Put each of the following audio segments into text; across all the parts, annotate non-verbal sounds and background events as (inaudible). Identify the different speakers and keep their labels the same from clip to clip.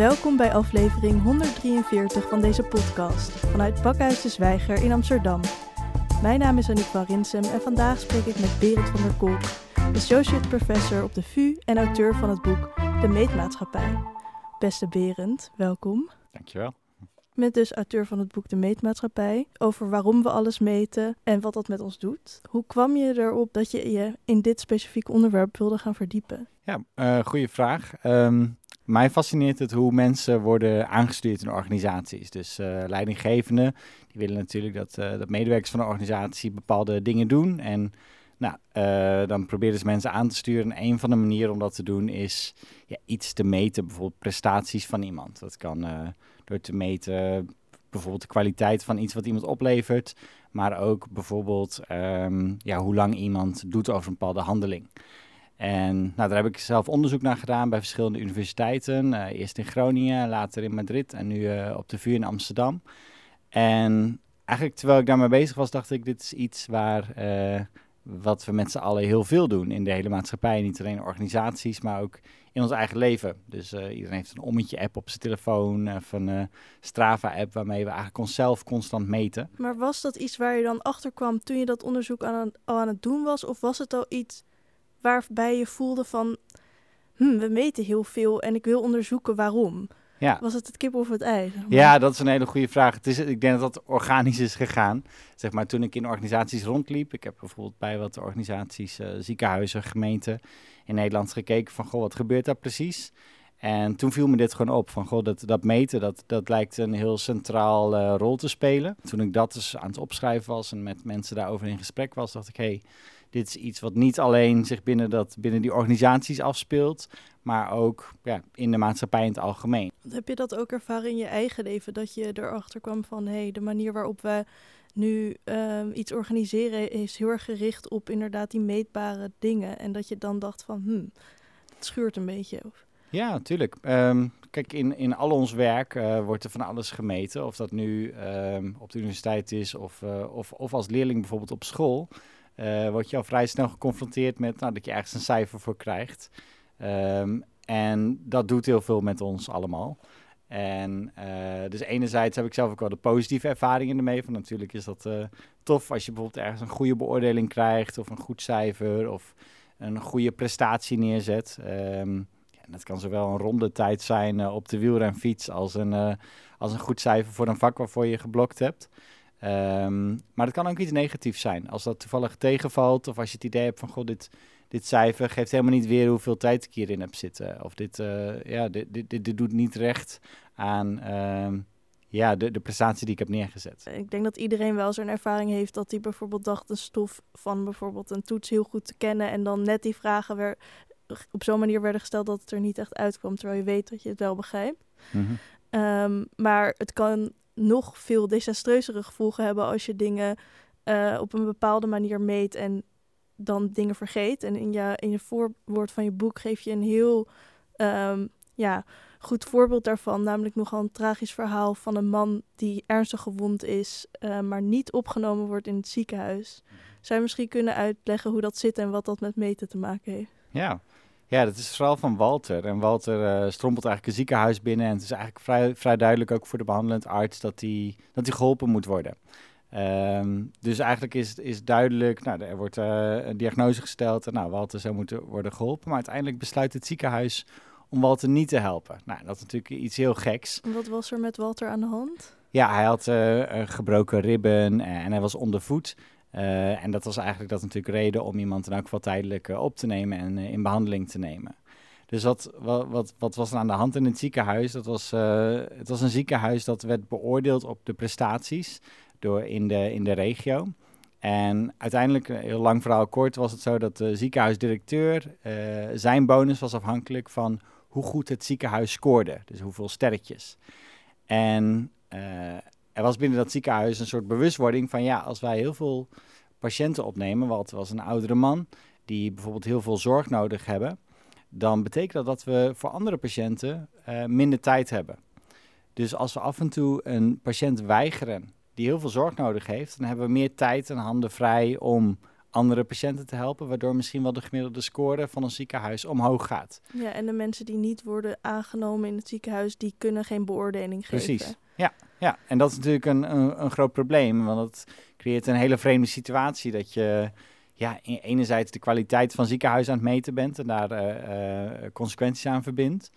Speaker 1: Welkom bij aflevering 143 van deze podcast vanuit Bakhuis de Zwijger in Amsterdam. Mijn naam is Aniek van Rinsem en vandaag spreek ik met Berend van der Kolk, associate professor op de VU en auteur van het boek De Meetmaatschappij. Beste Berend, welkom.
Speaker 2: Dankjewel.
Speaker 1: Met dus auteur van het boek De Meetmaatschappij over waarom we alles meten en wat dat met ons doet. Hoe kwam je erop dat je je in dit specifieke onderwerp wilde gaan verdiepen?
Speaker 2: Ja, uh, goede vraag. Ehm, mij fascineert het hoe mensen worden aangestuurd in organisaties. Dus uh, leidinggevenden, die willen natuurlijk dat, uh, dat medewerkers van de organisatie bepaalde dingen doen. En nou, uh, dan proberen ze mensen aan te sturen. En een van de manieren om dat te doen is ja, iets te meten, bijvoorbeeld prestaties van iemand. Dat kan door te meten bijvoorbeeld de kwaliteit van iets wat iemand oplevert, maar ook bijvoorbeeld um, ja, hoe lang iemand doet over een bepaalde handeling. En nou, daar heb ik zelf onderzoek naar gedaan bij verschillende universiteiten. Uh, eerst in Groningen, later in Madrid en nu uh, op de VU in Amsterdam. En eigenlijk terwijl ik daarmee bezig was, dacht ik, dit is iets waar, uh, wat we met z'n allen heel veel doen in de hele maatschappij. Niet alleen organisaties, maar ook in ons eigen leven. Dus iedereen heeft een ommetje-app op zijn telefoon, of een Strava-app, waarmee we eigenlijk onszelf constant meten.
Speaker 1: Maar was dat iets waar je dan achter kwam toen je dat onderzoek aan, al aan het doen was? Of was het al iets waarbij je voelde van, hm, we meten heel veel en ik wil onderzoeken waarom. Ja. Was het het kip of het ei?
Speaker 2: Zeg maar? Ja, dat is een hele goede vraag. Het is, ik denk dat dat organisch is gegaan. Zeg maar, toen ik in organisaties rondliep, ik heb bijvoorbeeld bij wat organisaties, uh, ziekenhuizen, gemeenten in Nederland gekeken van, goh, wat gebeurt daar precies? En toen viel me dit gewoon op, van goh, dat, dat meten, dat, dat lijkt een heel centraal uh, rol te spelen. Toen ik dat dus aan het opschrijven was en met mensen daarover in gesprek was, dacht ik, hé, hey, dit is iets wat niet alleen zich binnen, dat, binnen die organisaties afspeelt, maar ook ja, in de maatschappij in het algemeen.
Speaker 1: Heb je dat ook ervaren in je eigen leven, dat je erachter kwam van hé, hey, de manier waarop we nu um, iets organiseren is heel erg gericht op inderdaad die meetbare dingen en dat je dan dacht van hm, het schuurt een beetje? Of?
Speaker 2: Ja, natuurlijk. Um, kijk, in, in al ons werk uh, wordt er van alles gemeten. Of dat nu um, op de universiteit is of, uh, of, of als leerling bijvoorbeeld op school uh, word je al vrij snel geconfronteerd met nou, dat je ergens een cijfer voor krijgt. Um, en dat doet heel veel met ons allemaal. En dus enerzijds heb ik zelf ook wel de positieve ervaringen ermee. Van natuurlijk is dat tof als je bijvoorbeeld ergens een goede beoordeling krijgt of een goed cijfer of een goede prestatie neerzet. Um, ja, dat kan zowel een ronde tijd zijn uh, op de wielrenfiets als een, als een goed cijfer voor een vak waarvoor je geblokt hebt. Um, maar het kan ook iets negatiefs zijn. Als dat toevallig tegenvalt of als je het idee hebt van... God, dit, dit cijfer geeft helemaal niet weer hoeveel tijd ik hierin heb zitten. Of dit, uh, ja, dit, dit, dit, doet niet recht aan um, ja, de, de prestatie die ik heb neergezet.
Speaker 1: Ik denk dat iedereen wel zo'n ervaring heeft dat hij bijvoorbeeld dacht... een stof van bijvoorbeeld een toets heel goed te kennen... en dan net die vragen weer op zo'n manier werden gesteld dat het er niet echt uitkwam... terwijl je weet dat je het wel begrijpt. Mm -hmm. um, maar het kan nog veel desastreuzere gevolgen hebben als je dingen uh, op een bepaalde manier meet en dan dingen vergeet. En in je, in je voorwoord van je boek geef je een heel um, ja, goed voorbeeld daarvan. Namelijk nogal een tragisch verhaal van een man die ernstig gewond is, uh, maar niet opgenomen wordt in het ziekenhuis. Zou je misschien kunnen uitleggen hoe dat zit en wat dat met meten te maken heeft?
Speaker 2: Ja, ja, dat is verhaal van Walter. En Walter uh, strompelt eigenlijk een ziekenhuis binnen. En het is eigenlijk vrij, vrij duidelijk ook voor de behandelend arts dat hij dat geholpen moet worden. Um, dus eigenlijk is, is duidelijk, nou, er wordt uh, een diagnose gesteld en nou, Walter zou moeten worden geholpen. Maar uiteindelijk besluit het ziekenhuis om Walter niet te helpen. Nou, dat is natuurlijk iets heel geks.
Speaker 1: En wat was er met Walter aan de hand?
Speaker 2: Ja, hij had uh, gebroken ribben en hij was ondervoed. Uh, en dat was eigenlijk dat natuurlijk reden om iemand in elk geval tijdelijk uh, op te nemen en uh, in behandeling te nemen. Dus wat, wat, wat, wat, was er aan de hand in het ziekenhuis? Dat was, het was een ziekenhuis dat werd beoordeeld op de prestaties door in, de, in de regio. En uiteindelijk, heel lang verhaal kort, was het zo dat de ziekenhuisdirecteur, zijn bonus was afhankelijk van hoe goed het ziekenhuis scoorde. Dus hoeveel sterretjes. En er was binnen dat ziekenhuis een soort bewustwording van ja, als wij heel veel patiënten opnemen, want was een oudere man die bijvoorbeeld heel veel zorg nodig hebben, dan betekent dat dat we voor andere patiënten uh, minder tijd hebben. Dus als we af en toe een patiënt weigeren die heel veel zorg nodig heeft, dan hebben we meer tijd en handen vrij om andere patiënten te helpen, waardoor misschien wel de gemiddelde score van een ziekenhuis omhoog gaat.
Speaker 1: Ja, en de mensen die niet worden aangenomen in het ziekenhuis, die kunnen geen beoordeling geven.
Speaker 2: Precies, ja. ja. En dat is natuurlijk een, een, een groot probleem, want het creëert een hele vreemde situatie dat je ja, enerzijds de kwaliteit van ziekenhuis aan het meten bent en daar uh, consequenties aan verbindt.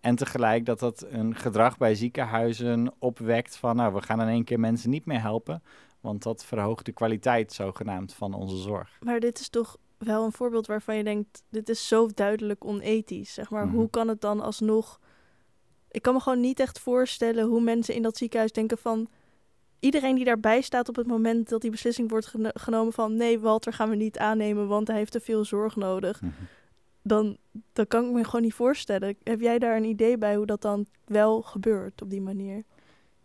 Speaker 2: En tegelijk dat dat een gedrag bij ziekenhuizen opwekt van, nou, we gaan in één keer mensen niet meer helpen, want dat verhoogt de kwaliteit zogenaamd van onze zorg.
Speaker 1: Maar dit is toch wel een voorbeeld waarvan je denkt, dit is zo duidelijk onethisch. Zeg maar, hoe mhm. kan het dan alsnog... Ik kan me gewoon niet echt voorstellen hoe mensen in dat ziekenhuis denken van... Iedereen die daarbij staat op het moment dat die beslissing wordt genomen van... nee, Walter gaan we niet aannemen, want hij heeft te veel zorg nodig. Mhm. Dan, dan kan ik me gewoon niet voorstellen. Heb jij daar een idee bij hoe dat dan wel gebeurt op die manier?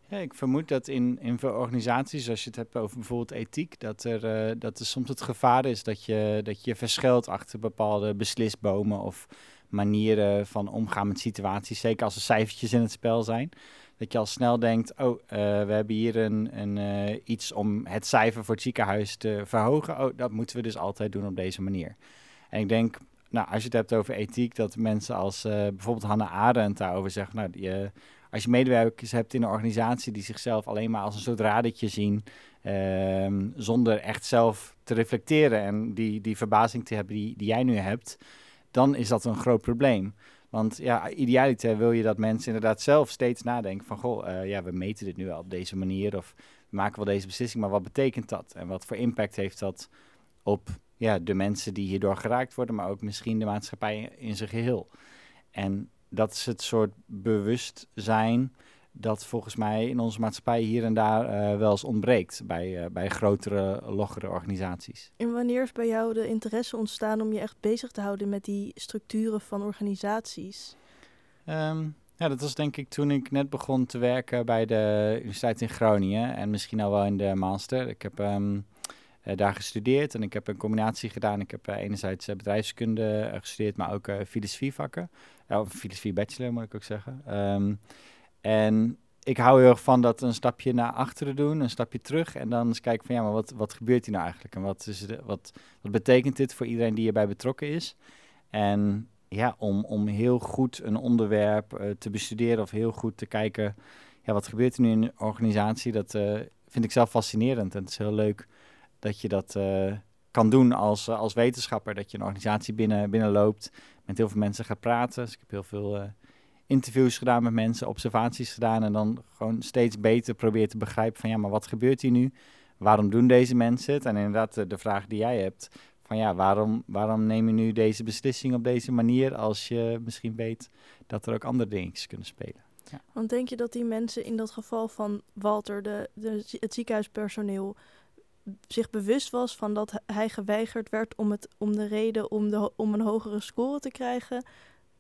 Speaker 2: Ja, ik vermoed dat in, in veel organisaties, als je het hebt over bijvoorbeeld ethiek, dat er, uh, dat er soms het gevaar is dat je je je verschuilt achter bepaalde beslisbomen of manieren van omgaan met situaties. Zeker als er cijfertjes in het spel zijn. Dat je al snel denkt, oh, uh, we hebben hier een, een, uh, iets om het cijfer voor het ziekenhuis te verhogen. Oh, dat moeten we dus altijd doen op deze manier. En ik denk, nou, als je het hebt over ethiek, dat mensen als bijvoorbeeld Hannah Arendt daarover zeggen, nou, die als je medewerkers hebt in een organisatie die zichzelf alleen maar als een soort radertje zien, ehm, zonder echt zelf te reflecteren en die, die verbazing te hebben die, die jij nu hebt, dan is dat een groot probleem. Want ja, idealiter wil je dat mensen inderdaad zelf steeds nadenken van, goh, uh, ja, we meten dit nu wel op deze manier of we maken wel deze beslissing, maar wat betekent dat? En wat voor impact heeft dat op ja, de mensen die hierdoor geraakt worden, maar ook misschien de maatschappij in zijn geheel? En dat is het soort bewustzijn dat volgens mij in onze maatschappij hier en daar uh, wel eens ontbreekt bij, uh, bij grotere, loggere organisaties.
Speaker 1: En wanneer is bij jou de interesse ontstaan om je echt bezig te houden met die structuren van organisaties?
Speaker 2: Um, ja, dat was denk ik toen ik net begon te werken bij de Universiteit in Groningen en misschien al wel in de master. Ik heb um, uh, daar gestudeerd en ik heb een combinatie gedaan. Ik heb enerzijds bedrijfskunde gestudeerd, maar ook filosofievakken. Of filosofie bachelor moet ik ook zeggen. Um, en ik hou heel erg van dat een stapje naar achteren doen, een stapje terug. En dan eens kijken van ja, maar wat, wat gebeurt hier nou eigenlijk? En wat, is de, wat, wat betekent dit voor iedereen die hierbij betrokken is? En ja, om, om heel goed een onderwerp uh, te bestuderen of heel goed te kijken, ja, wat gebeurt er nu in een organisatie? Dat uh, vind ik zelf fascinerend. En het is heel leuk dat je dat uh, kan doen als, als wetenschapper. Dat je een organisatie binnen, binnenloopt met heel veel mensen gaat praten. Dus ik heb heel veel interviews gedaan met mensen, observaties gedaan en dan gewoon steeds beter probeer te begrijpen van ja, maar wat gebeurt hier nu? Waarom doen deze mensen het? En inderdaad de, de vraag die jij hebt van ja, waarom, waarom neem je nu deze beslissing op deze manier als je misschien weet dat er ook andere dingetjes kunnen spelen?
Speaker 1: Ja. Want denk je dat die mensen in dat geval van Walter, de, de, het ziekenhuispersoneel, zich bewust was van dat hij geweigerd werd om, het, om de reden om, de, om een hogere score te krijgen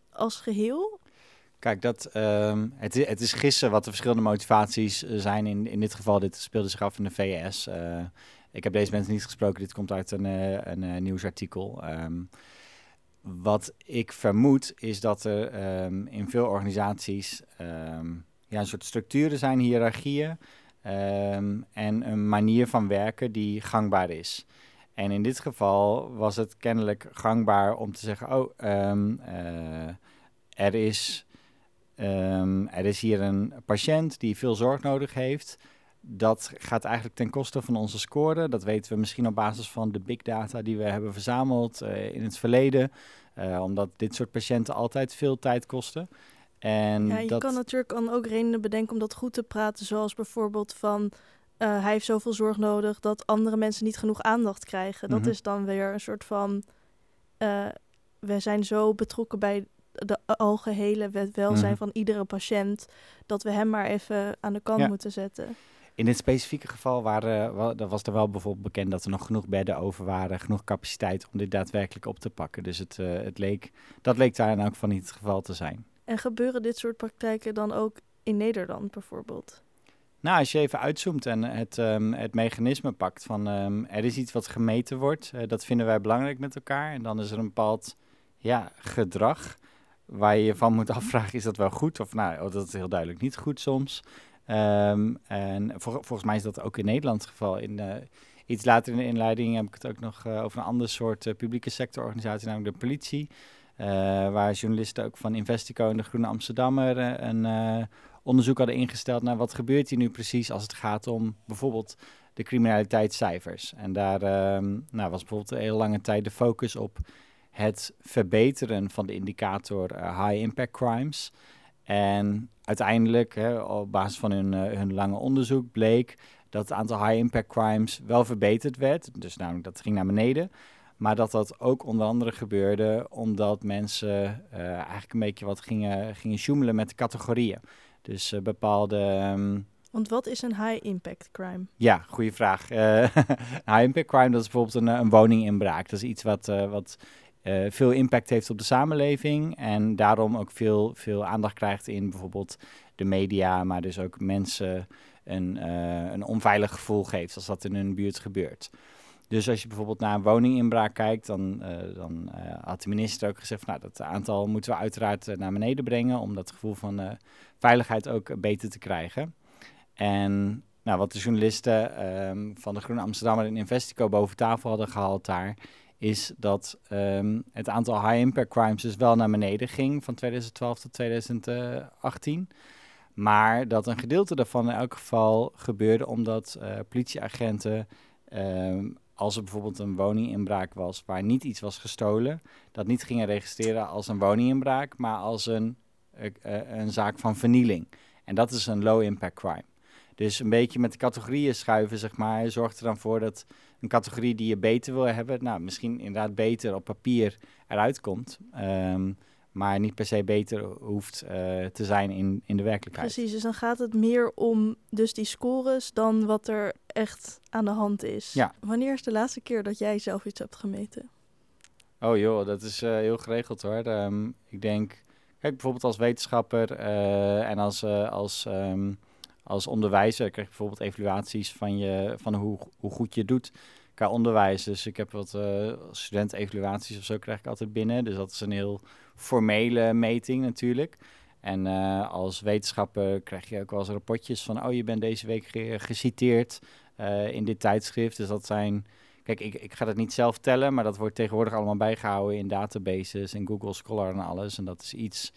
Speaker 1: als geheel?
Speaker 2: Kijk, dat, um, het, is, het is gissen wat de verschillende motivaties eh, zijn. In, in dit geval, dit speelde zich af in de VS. Eh, ik heb deze mensen niet gesproken. Dit komt uit een, uh, een uh, nieuwsartikel. Um, wat ik vermoed is dat er um, in veel organisaties ja, een soort structuren zijn, hiërarchieën. En een manier van werken die gangbaar is. En in dit geval was het kennelijk gangbaar om te zeggen: Oh, er, is, um, er is hier een patiënt die veel zorg nodig heeft. Dat gaat eigenlijk ten koste van onze score. Dat weten we misschien op basis van de big data die we hebben verzameld uh, in het verleden. Uh, omdat dit soort patiënten altijd veel tijd kosten. En
Speaker 1: ja, je kan natuurlijk dan ook redenen bedenken om dat goed te praten, zoals bijvoorbeeld van uh, hij heeft zoveel zorg nodig dat andere mensen niet genoeg aandacht krijgen. Dat mhm. is dan weer een soort van we zijn zo betrokken bij de algehele welzijn mm van iedere patiënt dat we hem maar even aan de kant ja. moeten zetten.
Speaker 2: In dit specifieke geval waren, was er wel bijvoorbeeld bekend dat er nog genoeg bedden over waren, genoeg capaciteit om dit daadwerkelijk op te pakken. Dus het, uh, het leek, dat leek daar in elk geval niet het geval te zijn.
Speaker 1: En gebeuren dit soort praktijken dan ook in Nederland bijvoorbeeld?
Speaker 2: Nou, als je even uitzoomt en het, um, het mechanisme pakt van um, er is iets wat gemeten wordt, uh, dat vinden wij belangrijk met elkaar. En dan is er een bepaald ja, gedrag waar je je van moet (laughs) afvragen, is dat wel goed? Of nou, oh, dat is heel duidelijk niet goed soms. Um, en vol volgens mij is dat ook in Nederland het geval. In, uh, Iets later in de inleiding heb ik het ook nog over een ander soort publieke sectororganisatie, namelijk de politie. waar journalisten ook van Investico en de Groene Amsterdammer een onderzoek hadden ingesteld naar wat gebeurt hier nu precies als het gaat om bijvoorbeeld de criminaliteitscijfers. En daar ehm, nou, was bijvoorbeeld een hele lange tijd de focus op het verbeteren van de indicator uh, high impact crimes. En uiteindelijk, hè, op basis van hun, uh, hun lange onderzoek, bleek dat het aantal high impact crimes wel verbeterd werd. Dus namelijk dat ging naar beneden. Maar dat dat ook onder andere gebeurde omdat mensen uh, eigenlijk een beetje wat gingen, gingen sjoemelen met de categorieën. Dus bepaalde ehm,
Speaker 1: want wat is een high-impact crime?
Speaker 2: Ja, goede vraag. (laughs) Uh, high-impact crime, dat is bijvoorbeeld een, een woninginbraak. Dat is iets wat, wat uh, veel impact heeft op de samenleving en daarom ook veel, veel aandacht krijgt in bijvoorbeeld de media, maar dus ook mensen een, een onveilig gevoel geeft als dat in hun buurt gebeurt. Dus als je bijvoorbeeld naar een woninginbraak kijkt, dan, dan had de minister ook gezegd, nou, dat aantal moeten we uiteraard naar beneden brengen om dat gevoel van veiligheid ook beter te krijgen. En nou, wat de journalisten um, van de Groene Amsterdammer en Investico boven tafel hadden gehaald daar, is dat um, het aantal high-impact crimes dus wel naar beneden ging van 2012 tot 2018. Maar dat een gedeelte daarvan in elk geval gebeurde omdat uh, politieagenten, um, als er bijvoorbeeld een woninginbraak was waar niet iets was gestolen, dat niet gingen registreren als een woninginbraak, maar als een, uh, uh, een zaak van vernieling. En dat is een low-impact crime. Dus een beetje met de categorieën schuiven, zeg maar, zorgt er dan voor dat een categorie die je beter wil hebben, nou, misschien inderdaad beter op papier eruit komt. Um, maar niet per se beter hoeft uh, te zijn in, in de werkelijkheid.
Speaker 1: Precies, dus dan gaat het meer om dus die scores dan wat er echt aan de hand is.
Speaker 2: Ja.
Speaker 1: Wanneer is de laatste keer dat jij zelf iets hebt gemeten?
Speaker 2: Oh joh, dat is uh, heel geregeld hoor. Um, ik denk, kijk bijvoorbeeld als wetenschapper uh, en als, als um, als onderwijzer krijg je bijvoorbeeld evaluaties van, je, van hoe, hoe goed je doet qua onderwijs. Dus ik heb wat uh, studentevaluaties of zo krijg ik altijd binnen. Dus dat is een heel formele meting natuurlijk. En uh, als wetenschapper krijg je ook wel eens rapportjes van... oh, je bent deze week ge geciteerd uh, in dit tijdschrift. Dus dat zijn... Kijk, ik, ik ga dat niet zelf tellen, maar dat wordt tegenwoordig allemaal bijgehouden in databases en Google Scholar en alles. En dat is iets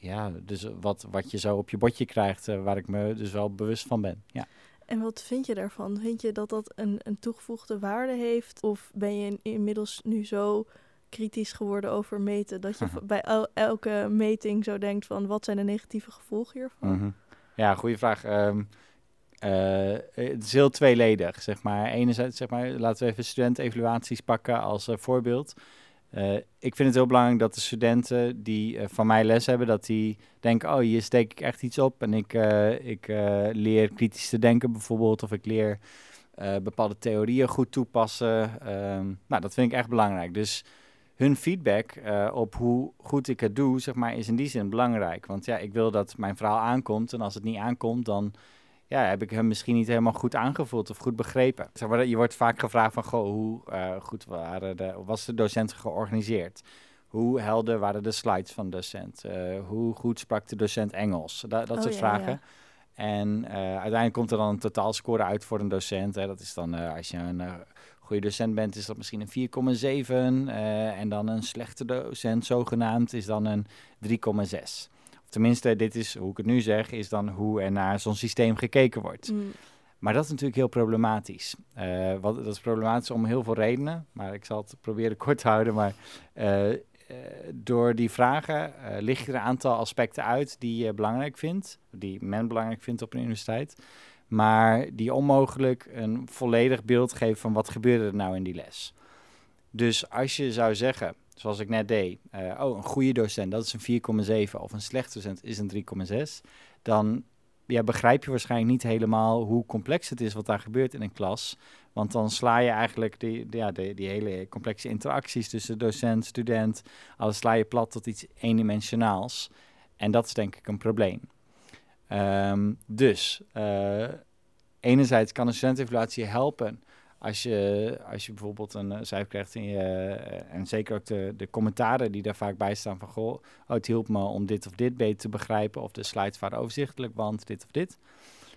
Speaker 2: ja, dus wat, wat je zo op je bordje krijgt, uh, waar ik me dus wel bewust van ben. Ja.
Speaker 1: En wat vind je daarvan? Vind je dat dat een, een toegevoegde waarde heeft? Of ben je inmiddels nu zo kritisch geworden over meten dat je (laughs) bij el elke meting zo denkt van wat zijn de negatieve gevolgen hiervan?
Speaker 2: -hmm. Ja, goede vraag. Um, uh, het is heel tweeledig, zeg maar. Enerzijds, zeg maar, laten we even studentevaluaties pakken als uh, voorbeeld. Uh, ik vind het heel belangrijk dat de studenten die uh, van mij les hebben, dat die denken, oh, hier steek ik echt iets op en ik, uh, ik leer kritisch te denken bijvoorbeeld, of ik leer bepaalde theorieën goed toepassen. Um, nou, dat vind ik echt belangrijk. Dus hun feedback op hoe goed ik het doe, zeg maar, is in die zin belangrijk. Want ja, ik wil dat mijn verhaal aankomt en als het niet aankomt, dan ja, heb ik hem misschien niet helemaal goed aangevoeld of goed begrepen. Zeg maar, je wordt vaak gevraagd van, goh, hoe uh, goed waren de, was de docent georganiseerd? Hoe helder waren de slides van de docent? Uh, hoe goed sprak de docent Engels? Da dat oh, soort ja, vragen. Ja. En uh, uiteindelijk komt er dan een totaalscore uit voor een docent. Hè. Dat is dan, als je een goede docent bent, is dat misschien een 4,7. en dan een slechte docent, zogenaamd, is dan een 3,6 tenminste, dit is hoe ik het nu zeg, is dan hoe er naar zo'n systeem gekeken wordt. Mm. Maar dat is natuurlijk heel problematisch. Uh, wat, dat is problematisch om heel veel redenen, maar ik zal het proberen (laughs) kort te houden. Maar uh, uh, door die vragen lig je er een aantal aspecten uit die je belangrijk vindt, die men belangrijk vindt op een universiteit, maar die onmogelijk een volledig beeld geven van wat gebeurde er nou in die les. Dus als je zou zeggen, zoals ik net deed, uh, oh, een goede docent, dat is een 4,7 of een slechte docent is een 3,6, dan ja, begrijp je waarschijnlijk niet helemaal hoe complex het is wat daar gebeurt in een klas. Want dan sla je eigenlijk die, ja, die, die hele complexe interacties tussen docent, student, alles sla je plat tot iets eendimensionaals. En dat is denk ik een probleem. Um, dus, uh, enerzijds kan een studentevaluatie helpen als je, als je bijvoorbeeld een uh, cijfer krijgt in je, uh, en zeker ook de, de commentaren die daar vaak bij staan van goh, oh, het hielp me om dit of dit beter te begrijpen of de slides waren overzichtelijk, want dit of dit.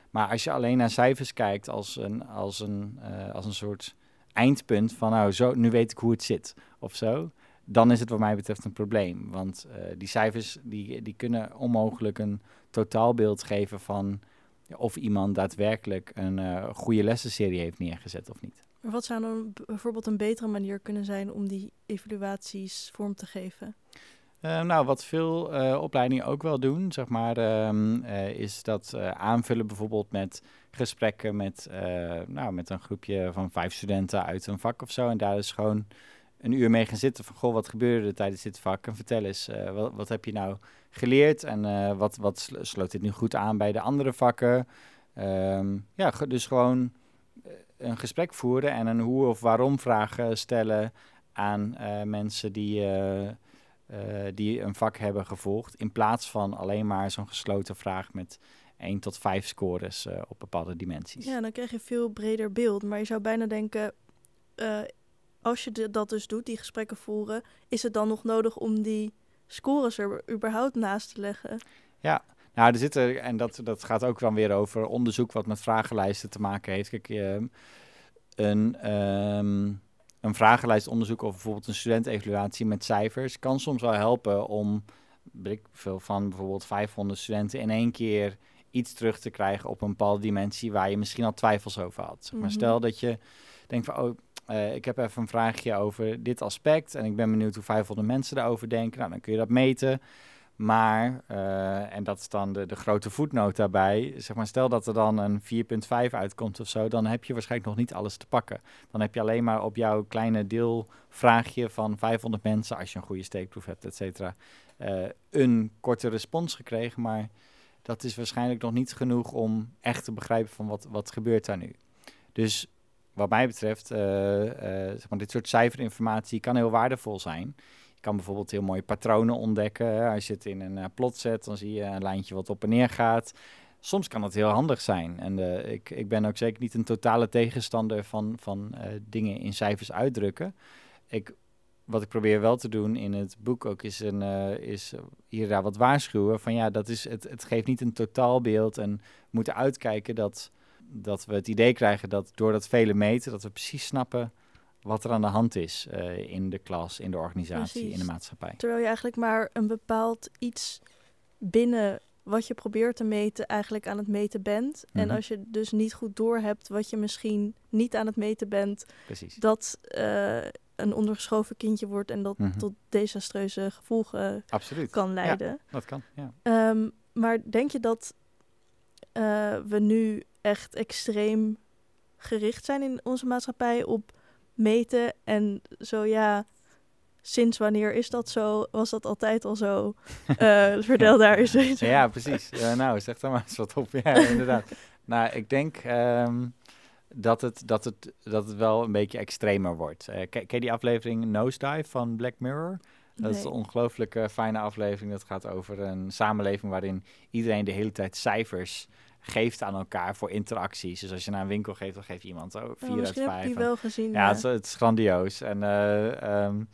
Speaker 2: Maar als je alleen naar cijfers kijkt als een, als een, eh, als een soort eindpunt van nou, zo, nu weet ik hoe het zit of zo, dan is het wat mij betreft een probleem. Want die cijfers die, die kunnen onmogelijk een totaalbeeld geven van of iemand daadwerkelijk een uh, goede lessenserie heeft neergezet of niet.
Speaker 1: Maar wat zou dan bijvoorbeeld een betere manier kunnen zijn om die evaluaties vorm te geven?
Speaker 2: Uh, nou, wat veel uh, opleidingen ook wel doen, zeg maar, um, uh, is dat aanvullen bijvoorbeeld met gesprekken met, nou, met een groepje van vijf studenten uit een vak of zo. En daar is gewoon een uur mee gaan zitten van, goh, wat gebeurde er tijdens dit vak? En vertel eens, wat, wat, heb je nou geleerd en wat, wat sloot dit nu goed aan bij de andere vakken? Um, ja, dus gewoon een gesprek voeren en een hoe of waarom vragen stellen aan mensen die die een vak hebben gevolgd. In plaats van alleen maar zo'n gesloten vraag met 1 tot 5 scores op bepaalde dimensies.
Speaker 1: Ja, dan krijg je veel breder beeld. Maar je zou bijna denken, als je dat dus doet, die gesprekken voeren, is het dan nog nodig om die scores er überhaupt naast te leggen?
Speaker 2: Ja, nou, er zitten, en dat, dat gaat ook dan weer over onderzoek wat met vragenlijsten te maken heeft. Kijk, een. Um, een vragenlijst onderzoeken of bijvoorbeeld een studentevaluatie met cijfers kan soms wel helpen om ik veel van bijvoorbeeld 500 studenten in één keer iets terug te krijgen op een bepaalde dimensie waar je misschien al twijfels over had. Maar mhm. stel dat je denkt van, oh, uh, ik heb even een vraagje over dit aspect en ik ben benieuwd hoe 500 mensen daarover denken. Nou, dan kun je dat meten. Maar, uh, en dat is dan de, de grote voetnoot daarbij, zeg maar, stel dat er dan een 4.5 uitkomt of zo, dan heb je waarschijnlijk nog niet alles te pakken. Dan heb je alleen maar op jouw kleine deelvraagje van 500 mensen, als je een goede steekproef hebt, et cetera, uh, een korte respons gekregen. Maar dat is waarschijnlijk nog niet genoeg om echt te begrijpen van wat, wat gebeurt daar nu. Dus wat mij betreft, uh, zeg maar, dit soort cijferinformatie kan heel waardevol zijn kan bijvoorbeeld heel mooie patronen ontdekken. Als je het in een uh, plot zet, dan zie je een lijntje wat op en neer gaat. Soms kan dat heel handig zijn. En ik, ik ben ook zeker niet een totale tegenstander van, van dingen in cijfers uitdrukken. Ik, wat ik probeer wel te doen in het boek ook is, een, is hier daar wat waarschuwen. Van ja, dat is, het, het geeft niet een totaalbeeld. En we moeten uitkijken dat, dat we het idee krijgen dat door dat vele meten, dat we precies snappen wat er aan de hand is uh, in de klas, in de organisatie, Precies. in de maatschappij.
Speaker 1: Terwijl je eigenlijk maar een bepaald iets binnen wat je probeert te meten eigenlijk aan het meten bent. En mhm. als je dus niet goed doorhebt wat je misschien niet aan het meten bent,
Speaker 2: Precies.
Speaker 1: dat uh, een ondergeschoven kindje wordt en dat mm -hmm. tot desastreuze gevolgen
Speaker 2: Absoluut.
Speaker 1: kan leiden.
Speaker 2: Ja, dat kan, ja.
Speaker 1: Um, maar denk je dat uh, we nu echt extreem gericht zijn in onze maatschappij op meten. En zo ja, sinds wanneer is dat zo? Was dat altijd al zo? Uh, (laughs) vertel daar eens iets
Speaker 2: Ja, precies. Uh, nou, zeg daar maar eens wat op. Ja, inderdaad. nou, ik denk um, dat, het, dat, het, dat het wel een beetje extremer wordt. Uh, ken, je die aflevering Nosedive van Black Mirror? Dat is een ongelooflijk fijne aflevering. Dat gaat over een samenleving waarin iedereen de hele tijd cijfers geeft aan elkaar voor interacties. Dus als je naar een winkel geeft, dan geef je iemand oh, 4 uit 5.
Speaker 1: Heb die wel gezien.
Speaker 2: Ja, Het, het, is grandioos. En uh, um,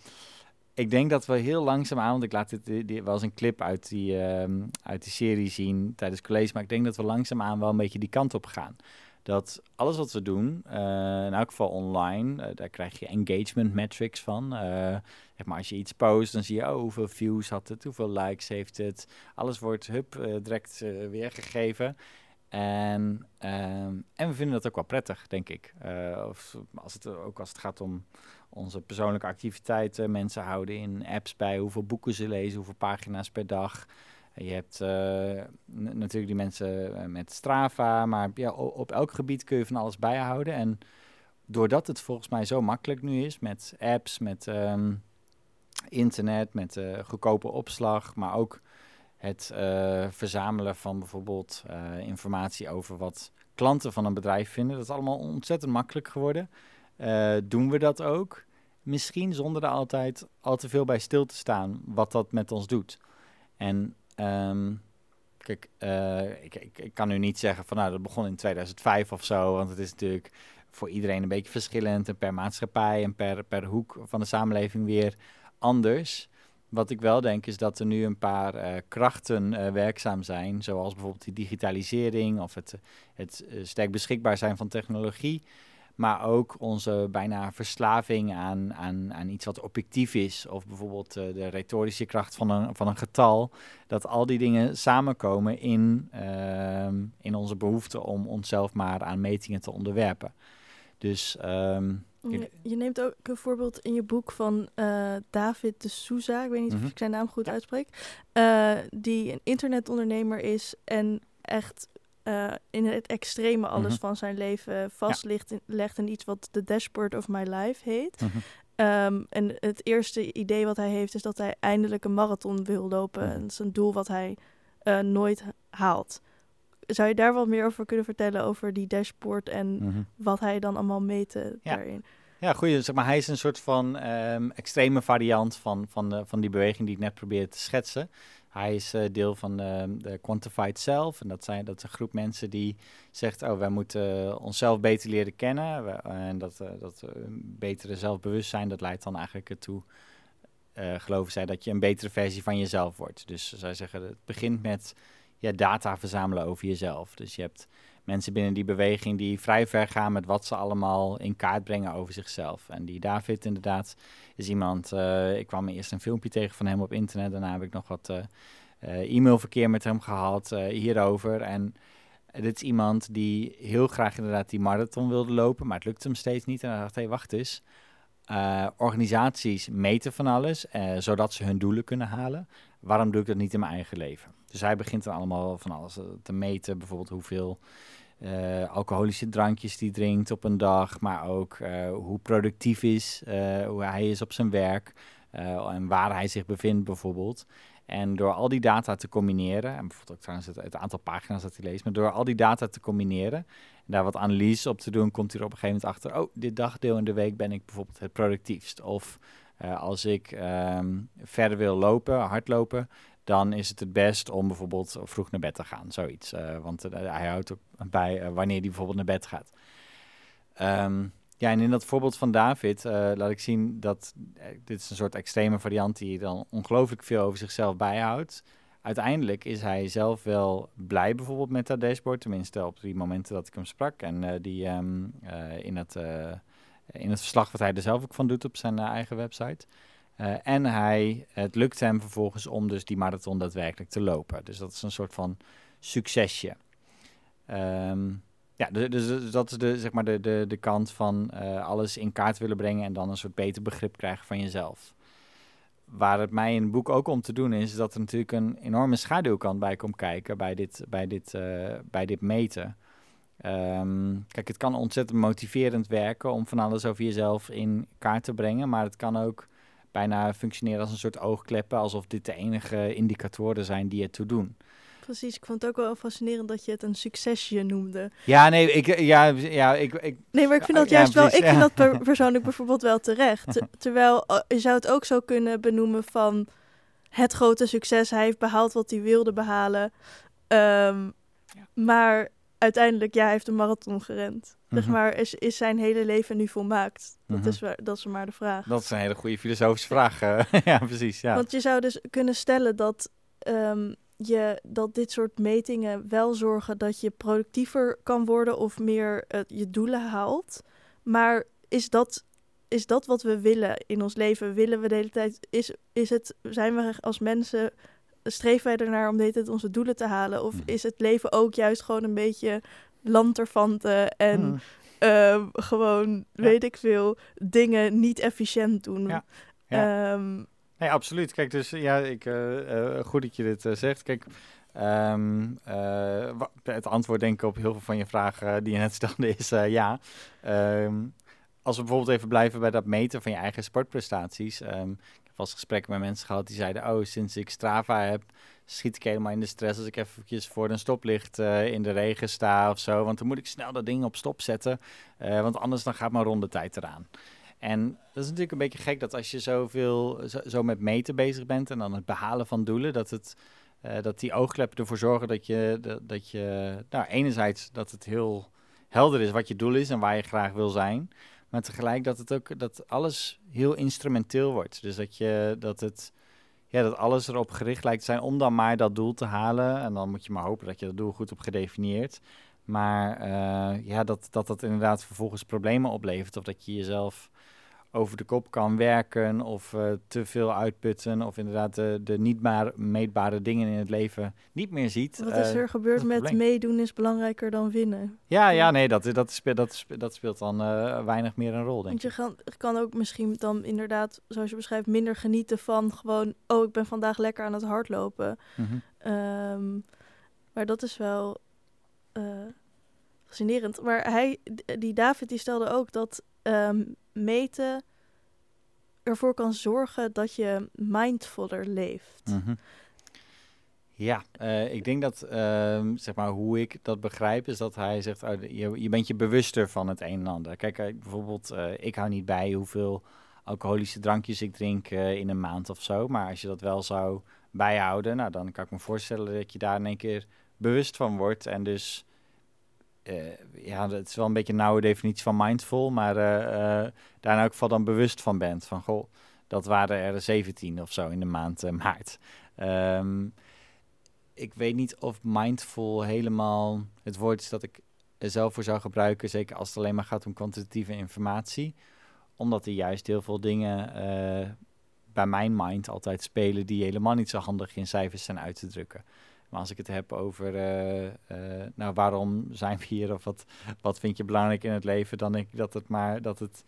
Speaker 2: ik denk dat we heel langzaam aan, want ik laat dit, dit wel eens een clip uit die, um, uit die serie zien tijdens college, maar ik denk dat we langzaamaan wel een beetje die kant op gaan. Dat alles wat we doen, uh, in elk geval online, uh, daar krijg je engagement metrics van. Zeg maar als je iets post, dan zie je oh, hoeveel views had het, hoeveel likes heeft het. Alles wordt hup, direct weergegeven. En, um, en we vinden dat ook wel prettig, denk ik. Uh, of als het, ook als het gaat om onze persoonlijke activiteiten. Mensen houden in apps bij hoeveel boeken ze lezen, hoeveel pagina's per dag. Je hebt uh, natuurlijk die mensen eh, met Strava, maar ja, op elk gebied kun je van alles bijhouden. En doordat het volgens mij zo makkelijk nu is met apps, met um, internet, met goedkope opslag, maar ook het uh, verzamelen van bijvoorbeeld uh, informatie over wat klanten van een bedrijf vinden. Dat is allemaal ontzettend makkelijk geworden. Uh, doen we dat ook? Misschien zonder er altijd al te veel bij stil te staan wat dat met ons doet. En um, kijk, ik, ik, ik, kan nu niet zeggen van nou dat begon in 2005 of zo, want het is natuurlijk voor iedereen een beetje verschillend en per maatschappij en per, per hoek van de samenleving weer anders. Wat ik wel denk is dat er nu een paar eh, krachten eh, werkzaam zijn, zoals bijvoorbeeld die digitalisering of het, het eh, sterk beschikbaar zijn van technologie, maar ook onze bijna verslaving aan, aan, aan iets wat objectief is, of bijvoorbeeld de retorische kracht van een, van een getal, dat al die dingen samenkomen in, ehm, in onze behoefte om onszelf maar aan metingen te onderwerpen. Dus ehm,
Speaker 1: je, je, neemt ook een voorbeeld in je boek van uh, David de Souza, ik weet niet of mhm. ik zijn naam goed uitspreek, uh, die een internetondernemer is en echt uh, in het extreme alles mhm. van zijn leven vastlegt ja. legt in iets wat de dashboard of my life heet. Mhm. Um, en het eerste idee wat hij heeft is dat hij eindelijk een marathon wil lopen. En dat is een doel wat hij nooit haalt zou je daar wat meer over kunnen vertellen over die dashboard en wat hij dan allemaal meten
Speaker 2: ja.
Speaker 1: daarin?
Speaker 2: Ja, goed. Zeg maar, hij is een soort van um, extreme variant van, van, de, van die beweging die ik net probeerde te schetsen. Hij is uh, deel van de, de, Quantified Self. En dat, zijn, dat is een groep mensen die zegt, oh, wij moeten onszelf beter leren kennen. En dat, uh, dat uh, betere zelfbewustzijn, dat leidt dan eigenlijk ertoe, geloven zij, dat je een betere versie van jezelf wordt. Dus zij zeggen, het begint met ja, data verzamelen over jezelf. Dus je hebt mensen binnen die beweging die vrij ver gaan met wat ze allemaal in kaart brengen over zichzelf. En die David inderdaad is iemand, uh, ik kwam eerst een filmpje tegen van hem op internet, daarna heb ik nog wat uh, e-mailverkeer met hem gehad hierover. En dit is iemand die heel graag inderdaad die marathon wilde lopen, maar het lukt hem steeds niet. En hij dacht, hé, wacht eens. organisaties meten van alles, zodat ze hun doelen kunnen halen. Waarom doe ik dat niet in mijn eigen leven? Dus hij begint er allemaal van alles te meten. Bijvoorbeeld hoeveel uh, alcoholische drankjes die drinkt op een dag. Maar ook uh, hoe productief is, uh, hoe hij is op zijn werk. en waar hij zich bevindt bijvoorbeeld. En door al die data te combineren, en bijvoorbeeld ook trouwens het, het, aantal pagina's dat hij leest, maar door al die data te combineren en daar wat analyse op te doen, komt hij er op een gegeven moment achter, oh, dit dagdeel in de week ben ik bijvoorbeeld het productiefst. Of als ik um, verder wil lopen, hardlopen, dan is het het best om bijvoorbeeld vroeg naar bed te gaan, zoiets. Uh, want uh, hij houdt ook bij uh, wanneer hij bijvoorbeeld naar bed gaat. Um, ja, en in dat voorbeeld van David laat ik zien dat dit is een soort extreme variant die dan ongelooflijk veel over zichzelf bijhoudt. Uiteindelijk is hij zelf wel blij bijvoorbeeld met dat dashboard, tenminste op die momenten dat ik hem sprak. En die um, in, het, in het verslag wat hij er zelf ook van doet op zijn eigen website. Uh, en hij, het lukt hem vervolgens om dus die marathon daadwerkelijk te lopen. Dus dat is een soort van succesje. Um, ja, dus, dus, dat is de, zeg maar de, de, de kant van uh, alles in kaart willen brengen en dan een soort beter begrip krijgen van jezelf. Waar het mij in het boek ook om te doen is, dat er natuurlijk een enorme schaduwkant bij komt kijken bij dit, bij dit, uh, bij dit meten. Um, kijk, het kan ontzettend motiverend werken om van alles over jezelf in kaart te brengen, maar het kan ook bijna functioneren als een soort oogkleppen, alsof dit de enige indicatoren zijn die ertoe doen.
Speaker 1: Precies, ik vond het ook wel fascinerend dat je het een succesje noemde.
Speaker 2: Ja, nee, ik, ja, ja, ik, ik
Speaker 1: Nee, maar ik vind dat juist wel, ik vind dat (laughs) persoonlijk bijvoorbeeld wel terecht. (laughs) terwijl uh, je zou het ook zo kunnen benoemen van het grote succes, hij heeft behaald wat hij wilde behalen. Um, ja. Maar uiteindelijk, ja, hij heeft een marathon gerend. Zeg mhm. maar, is, is zijn hele leven nu volmaakt? Dat, mhm. is, dat is maar de vraag.
Speaker 2: Dat is een hele goede filosofische vraag. Uh, (laughs) ja, precies. Ja.
Speaker 1: Want je zou dus kunnen stellen dat, um, je, dat dit soort metingen wel zorgen dat je productiever kan worden of meer uh, je doelen haalt. Maar is dat, is dat wat we willen in ons leven? Willen we de hele tijd, is, is het, zijn we als mensen streven wij ernaar om dit onze doelen te halen? Of hmm. is het leven ook juist gewoon een beetje lanterfanten en hmm. uh, gewoon, weet ik veel, dingen niet efficiënt doen?
Speaker 2: Ja. ja. Um, nee, absoluut. Kijk, dus ja, ik, uh, goed dat je dit uh, zegt. Kijk, um, het antwoord denk ik op heel veel van je vragen die je net stelde is ja. Um, als we bijvoorbeeld even blijven bij dat meten van je eigen sportprestaties. Um, was gesprekken met mensen gehad die zeiden: Oh, sinds ik Strava heb, schiet ik helemaal in de stress als ik eventjes voor een stoplicht uh, in de regen sta of zo. Want dan moet ik snel dat ding op stop zetten, uh, want anders dan gaat mijn rondetijd eraan. En dat is natuurlijk een beetje gek dat als je zoveel zo, zo met meten bezig bent en dan het behalen van doelen, dat, het, uh, dat die oogkleppen ervoor zorgen dat je, dat, dat je, nou, enerzijds dat het heel helder is wat je doel is en waar je graag wil zijn. Maar tegelijk dat het ook dat alles heel instrumenteel wordt. Dus dat je dat het ja, dat alles erop gericht lijkt te zijn om dan maar dat doel te halen. En dan moet je maar hopen dat je dat doel goed op gedefinieerd. Maar uh, ja, dat, dat dat inderdaad vervolgens problemen oplevert. Of dat je jezelf over de kop kan werken of uh, te veel uitputten of inderdaad de, de niet maar meetbare dingen in het leven niet meer ziet.
Speaker 1: Wat is er uh, gebeurd met meedoen is belangrijker dan winnen?
Speaker 2: Ja, ja nee, dat, dat, speelt, dat, dat speelt dan uh, weinig meer een rol, denk
Speaker 1: Want je kan, kan ook misschien dan inderdaad, zoals je beschrijft, minder genieten van gewoon... oh, ik ben vandaag lekker aan het hardlopen. Mm -hmm. um, maar dat is wel fascinerend. Maar hij, die David, die stelde ook dat um, meten ervoor kan zorgen dat je mindfuller leeft.
Speaker 2: -hmm. Ja, uh, ik denk dat, uh, zeg maar, hoe ik dat begrijp, is dat hij zegt, oh, je, je bent je bewuster van het een en ander. Kijk, uh, bijvoorbeeld, ik hou niet bij hoeveel alcoholische drankjes ik drink in een maand of zo. Maar als je dat wel zou bijhouden, nou, dan kan ik me voorstellen dat je daar in één keer bewust van wordt. En dus ja, het is wel een beetje een nauwe definitie van mindful, maar uh, uh, daar in elk geval dan bewust van bent. Van goh, dat waren er 17 of zo in de maand maart. Um, ik weet niet of mindful helemaal het woord is dat ik er zelf voor zou gebruiken, zeker als het alleen maar gaat om kwantitatieve informatie. Omdat er juist heel veel dingen bij mijn mind altijd spelen die helemaal niet zo handig in cijfers zijn uit te drukken. Maar als ik het heb over, uh, uh, nou, waarom zijn we hier of wat, wat vind je belangrijk in het leven, dan denk ik dat het maar, dat het,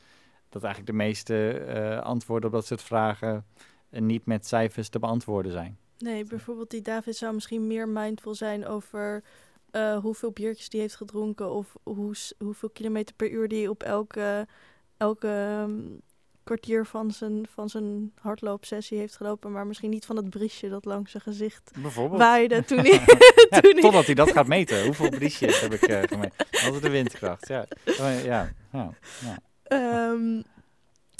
Speaker 2: dat eigenlijk de meeste uh, antwoorden op dat soort vragen niet met cijfers te beantwoorden zijn.
Speaker 1: Nee, bijvoorbeeld die David zou misschien meer mindful zijn over hoeveel biertjes die heeft gedronken of hoe, hoeveel kilometer per uur die op elke, elke um, kwartier van zijn, van zijn hardloopsessie heeft gelopen, maar misschien niet van het briesje dat langs zijn gezicht
Speaker 2: Bijvoorbeeld.
Speaker 1: waaide (laughs) toen hij...
Speaker 2: ja, toen totdat hij dat gaat meten. Hoeveel briesjes heb ik uh, gemeten? Altijd de windkracht, ja. Ja, ja,
Speaker 1: ja. Um,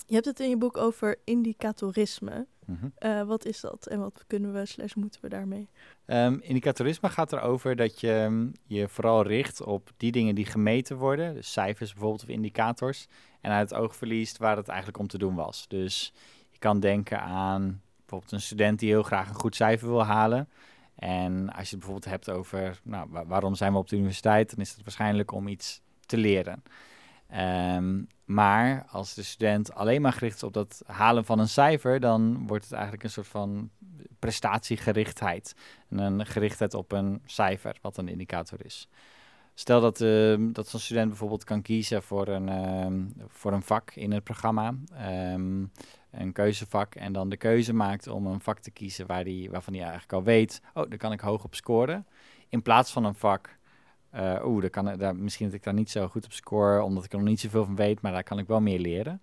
Speaker 1: je hebt het in je boek over indicatorisme. -hmm. uh, wat is dat en wat kunnen we slash moeten we daarmee?
Speaker 2: Um, indicatorisme gaat erover dat je um, je vooral richt op die dingen die gemeten worden, dus cijfers bijvoorbeeld of indicators, en uit het oog verliest waar het eigenlijk om te doen was. Dus je kan denken aan bijvoorbeeld een student die heel graag een goed cijfer wil halen. En als je het bijvoorbeeld hebt over nou, waarom zijn we op de universiteit, dan is het waarschijnlijk om iets te leren. Um, maar als de student alleen maar gericht is op dat halen van een cijfer, dan wordt het eigenlijk een soort van prestatiegerichtheid. En een gerichtheid op een cijfer, wat een indicator is. Stel dat, uh, dat zo'n student bijvoorbeeld kan kiezen voor een, uh, voor een vak in het programma, een keuzevak, en dan de keuze maakt om een vak te kiezen waar die, waarvan hij eigenlijk al weet, oh, daar kan ik hoog op scoren. In plaats van een vak uh, Oeh, misschien dat ik daar niet zo goed op score, omdat ik er nog niet zoveel van weet, maar daar kan ik wel meer leren.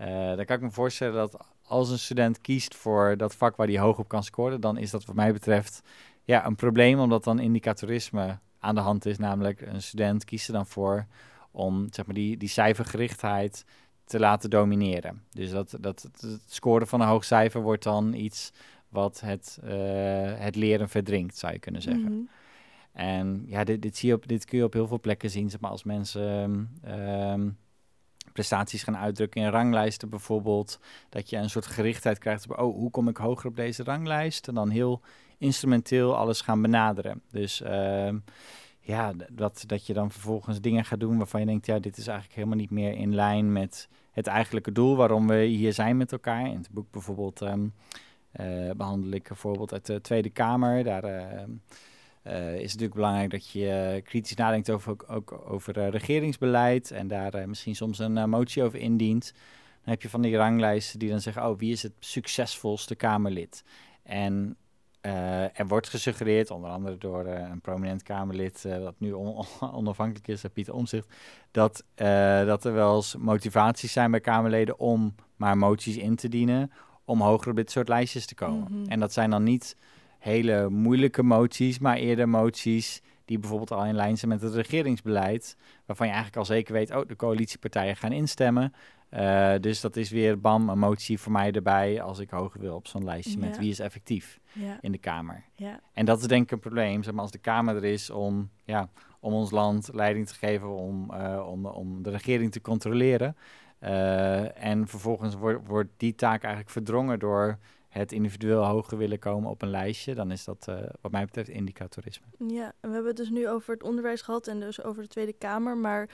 Speaker 2: Uh, dan kan ik me voorstellen dat als een student kiest voor dat vak waar hij hoog op kan scoren, dan is dat wat mij betreft ja, een probleem, omdat dan indicatorisme aan de hand is. Namelijk, een student kiest er dan voor om zeg maar, die, die cijfergerichtheid te laten domineren. Dus dat, dat het scoren van een hoog cijfer wordt dan iets wat het, uh, het leren verdrinkt, zou je kunnen zeggen. -hmm. En ja, dit, dit, zie je op, dit kun je op heel veel plekken zien. Zeg maar als mensen um, prestaties gaan uitdrukken in ranglijsten bijvoorbeeld. Dat je een soort gerichtheid krijgt op, oh, hoe kom ik hoger op deze ranglijst? En dan heel instrumenteel alles gaan benaderen. Dus um, ja, dat, dat je dan vervolgens dingen gaat doen waarvan je denkt, ja, dit is eigenlijk helemaal niet meer in lijn met het eigenlijke doel waarom we hier zijn met elkaar. In het boek bijvoorbeeld uh, behandel ik een voorbeeld uit de Tweede Kamer. Daar... uh, is natuurlijk belangrijk dat je uh, kritisch nadenkt over, ook, ook over uh, regeringsbeleid en daar misschien soms een motie over indient. Dan heb je van die ranglijsten die dan zeggen, oh, wie is het succesvolste Kamerlid? En er wordt gesuggereerd, onder andere door een prominent Kamerlid, dat nu on (laughs) onafhankelijk is, Pieter Omzicht, dat, dat er wel eens motivaties zijn bij Kamerleden om maar moties in te dienen, om hoger op dit soort lijstjes te komen. Mm -hmm. En dat zijn dan niet hele moeilijke moties, maar eerder moties die bijvoorbeeld al in lijn zijn met het regeringsbeleid, waarvan je eigenlijk al zeker weet, oh, de coalitiepartijen gaan instemmen. Uh, dus dat is weer, bam, een motie voor mij erbij als ik hoger wil op zo'n lijstje ja. met wie is effectief ja. in de Kamer.
Speaker 1: Ja.
Speaker 2: En dat is denk ik een probleem, zeg maar, als de Kamer er is om, ja, om ons land leiding te geven, om, uh, om, om de regering te controleren. Uh, en vervolgens wordt, wordt die taak eigenlijk verdrongen door het individueel hoger willen komen op een lijstje, dan is dat wat mij betreft indicatorisme.
Speaker 1: Ja, en we hebben het dus nu over het onderwijs gehad en dus over de Tweede Kamer, maar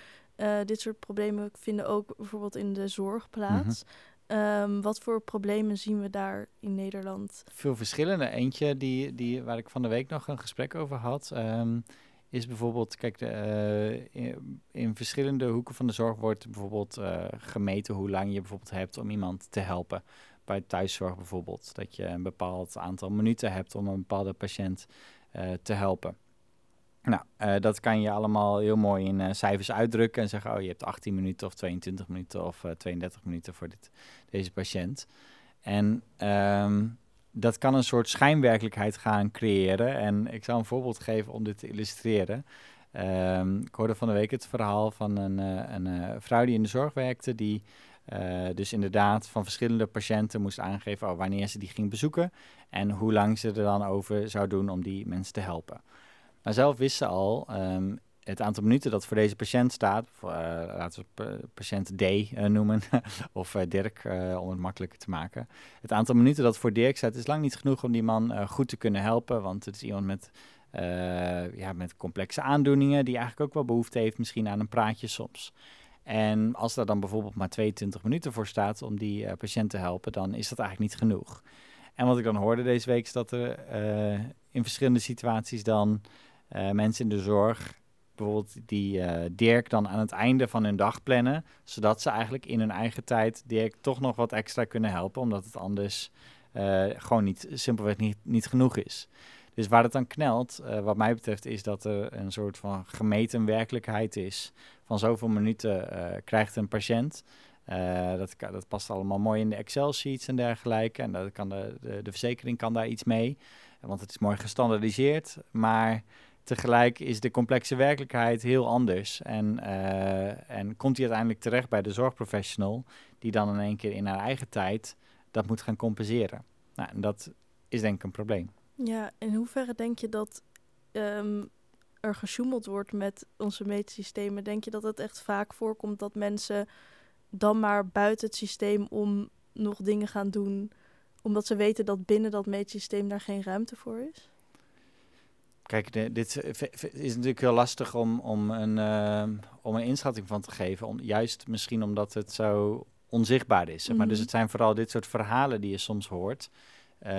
Speaker 1: dit soort problemen vinden ook bijvoorbeeld in de zorg plaats. Mhm. Ehm, wat voor problemen zien we daar in Nederland?
Speaker 2: Veel verschillende. Eentje die, die, waar ik van de week nog een gesprek over had, ehm, is bijvoorbeeld, kijk, de, uh, in, verschillende hoeken van de zorg wordt bijvoorbeeld gemeten hoe lang je bijvoorbeeld hebt om iemand te helpen. Bij thuiszorg bijvoorbeeld, dat je een bepaald aantal minuten hebt om een bepaalde patiënt uh, te helpen. Nou, uh, dat kan je allemaal heel mooi in uh, cijfers uitdrukken en zeggen, oh je hebt 18 minuten of 22 minuten of uh, 32 minuten voor dit, deze patiënt. En um, dat kan een soort schijnwerkelijkheid gaan creëren. En ik zal een voorbeeld geven om dit te illustreren. Um, ik hoorde van de week het verhaal van een, een vrouw die in de zorg werkte, die dus inderdaad van verschillende patiënten moest aangeven oh, wanneer ze die ging bezoeken en hoe lang ze er dan over zou doen om die mensen te helpen. Maar zelf wist ze al um, het aantal minuten dat voor deze patiënt staat. Uh, laten we patiënt D uh, noemen. (laughs) of Dirk, om het makkelijker te maken. Het aantal minuten dat voor Dirk staat is lang niet genoeg om die man goed te kunnen helpen. Want het is iemand met, ja, met complexe aandoeningen. Die eigenlijk ook wel behoefte heeft misschien aan een praatje soms. En als daar dan bijvoorbeeld maar 22 minuten voor staat om die patiënt te helpen, dan is dat eigenlijk niet genoeg. En wat ik dan hoorde deze week is dat er in verschillende situaties dan uh, mensen in de zorg, bijvoorbeeld die Dirk dan aan het einde van hun dag plannen, zodat ze eigenlijk in hun eigen tijd Dirk toch nog wat extra kunnen helpen, omdat het anders gewoon niet, simpelweg niet, niet genoeg is. Dus waar het dan knelt, wat mij betreft, is dat er een soort van gemeten werkelijkheid is. Van zoveel minuten krijgt een patiënt. dat, dat past allemaal mooi in de Excel-sheets en dergelijke. En dat kan de, de, de verzekering kan daar iets mee. Want het is mooi gestandardiseerd. Maar Tegelijk is de complexe werkelijkheid heel anders. En, uh, en komt hij uiteindelijk terecht bij de zorgprofessional, die dan in één keer in haar eigen tijd dat moet gaan compenseren. Nou, en dat is denk ik een probleem.
Speaker 1: Ja, in hoeverre denk je dat um, er gesjoemeld wordt met onze meetsystemen? Denk je dat het echt vaak voorkomt dat mensen dan maar buiten het systeem om nog dingen gaan doen, omdat ze weten dat binnen dat meetsysteem daar geen ruimte voor is?
Speaker 2: Kijk, dit is natuurlijk heel lastig om, om, een, uh, om een inschatting van te geven. Om, juist misschien omdat het zo onzichtbaar is. maar. Dus mhm. het zijn vooral dit soort verhalen die je soms hoort. Uh,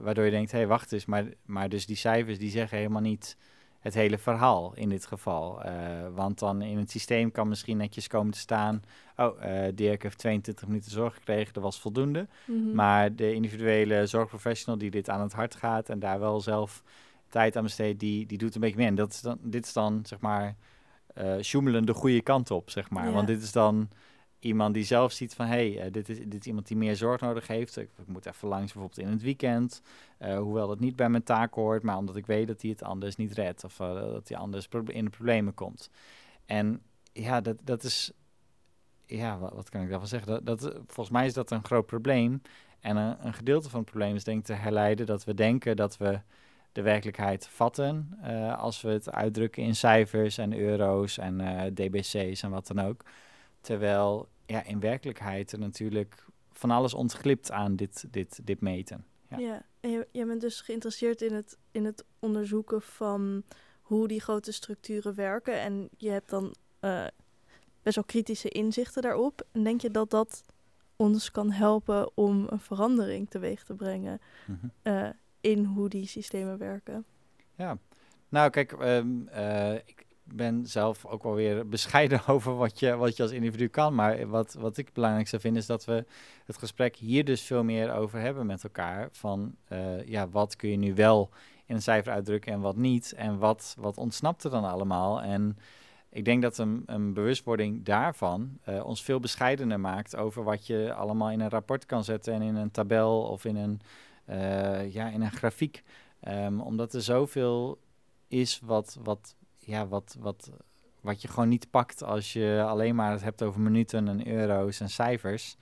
Speaker 2: waardoor je denkt, hé, hey, wacht eens. Maar, maar dus die cijfers die zeggen helemaal niet het hele verhaal in dit geval. Uh, want dan in het systeem kan misschien netjes komen te staan... oh, Dirk heeft 22 minuten zorg gekregen, dat was voldoende. Mhm. Maar de individuele zorgprofessional die dit aan het hart gaat... en daar wel zelf tijd aan besteedt, die, die doet een beetje meer. En dat is dan, dit is dan, zeg maar, uh, de goede kant op, zeg maar. Want dit is dan iemand die zelf ziet van, hé, hey, uh, dit, is, dit is iemand die meer zorg nodig heeft. Ik, moet even langs bijvoorbeeld in het weekend. Uh, hoewel dat niet bij mijn taak hoort, maar omdat ik weet dat hij het anders niet redt. Of dat hij anders in de problemen komt. En ja, dat, dat is, ja, wat, wat kan ik daarvan zeggen? Dat, volgens mij is dat een groot probleem. En een, een gedeelte van het probleem is denk ik te herleiden dat we denken dat we de werkelijkheid vatten. Als we het uitdrukken in cijfers en euro's en DBC's en wat dan ook. Terwijl ja, in werkelijkheid er natuurlijk van alles ontglipt aan dit, dit, dit meten.
Speaker 1: Ja, ja en bent dus geïnteresseerd in het, in het onderzoeken van hoe die grote structuren werken. En je hebt dan uh, best wel kritische inzichten daarop. En denk je dat dat ons kan helpen om een verandering teweeg te brengen? Mm -hmm in hoe die systemen werken.
Speaker 2: Ja, nou kijk, um, uh, ik ben zelf ook wel weer bescheiden (laughs) over wat je, wat je als individu kan. Maar wat, wat ik het belangrijkste vind is dat we het gesprek hier dus veel meer over hebben met elkaar. Van uh, ja, wat kun je nu wel in een cijfer uitdrukken en wat niet. En wat, wat ontsnapt er dan allemaal. En ik denk dat een, een bewustwording daarvan uh, ons veel bescheidener maakt over wat je allemaal in een rapport kan zetten en in een tabel of in een uh, ja, in een grafiek. Um, omdat er zoveel is wat, wat, ja, wat, wat, wat je gewoon niet pakt als je alleen maar het hebt over minuten en euro's en cijfers.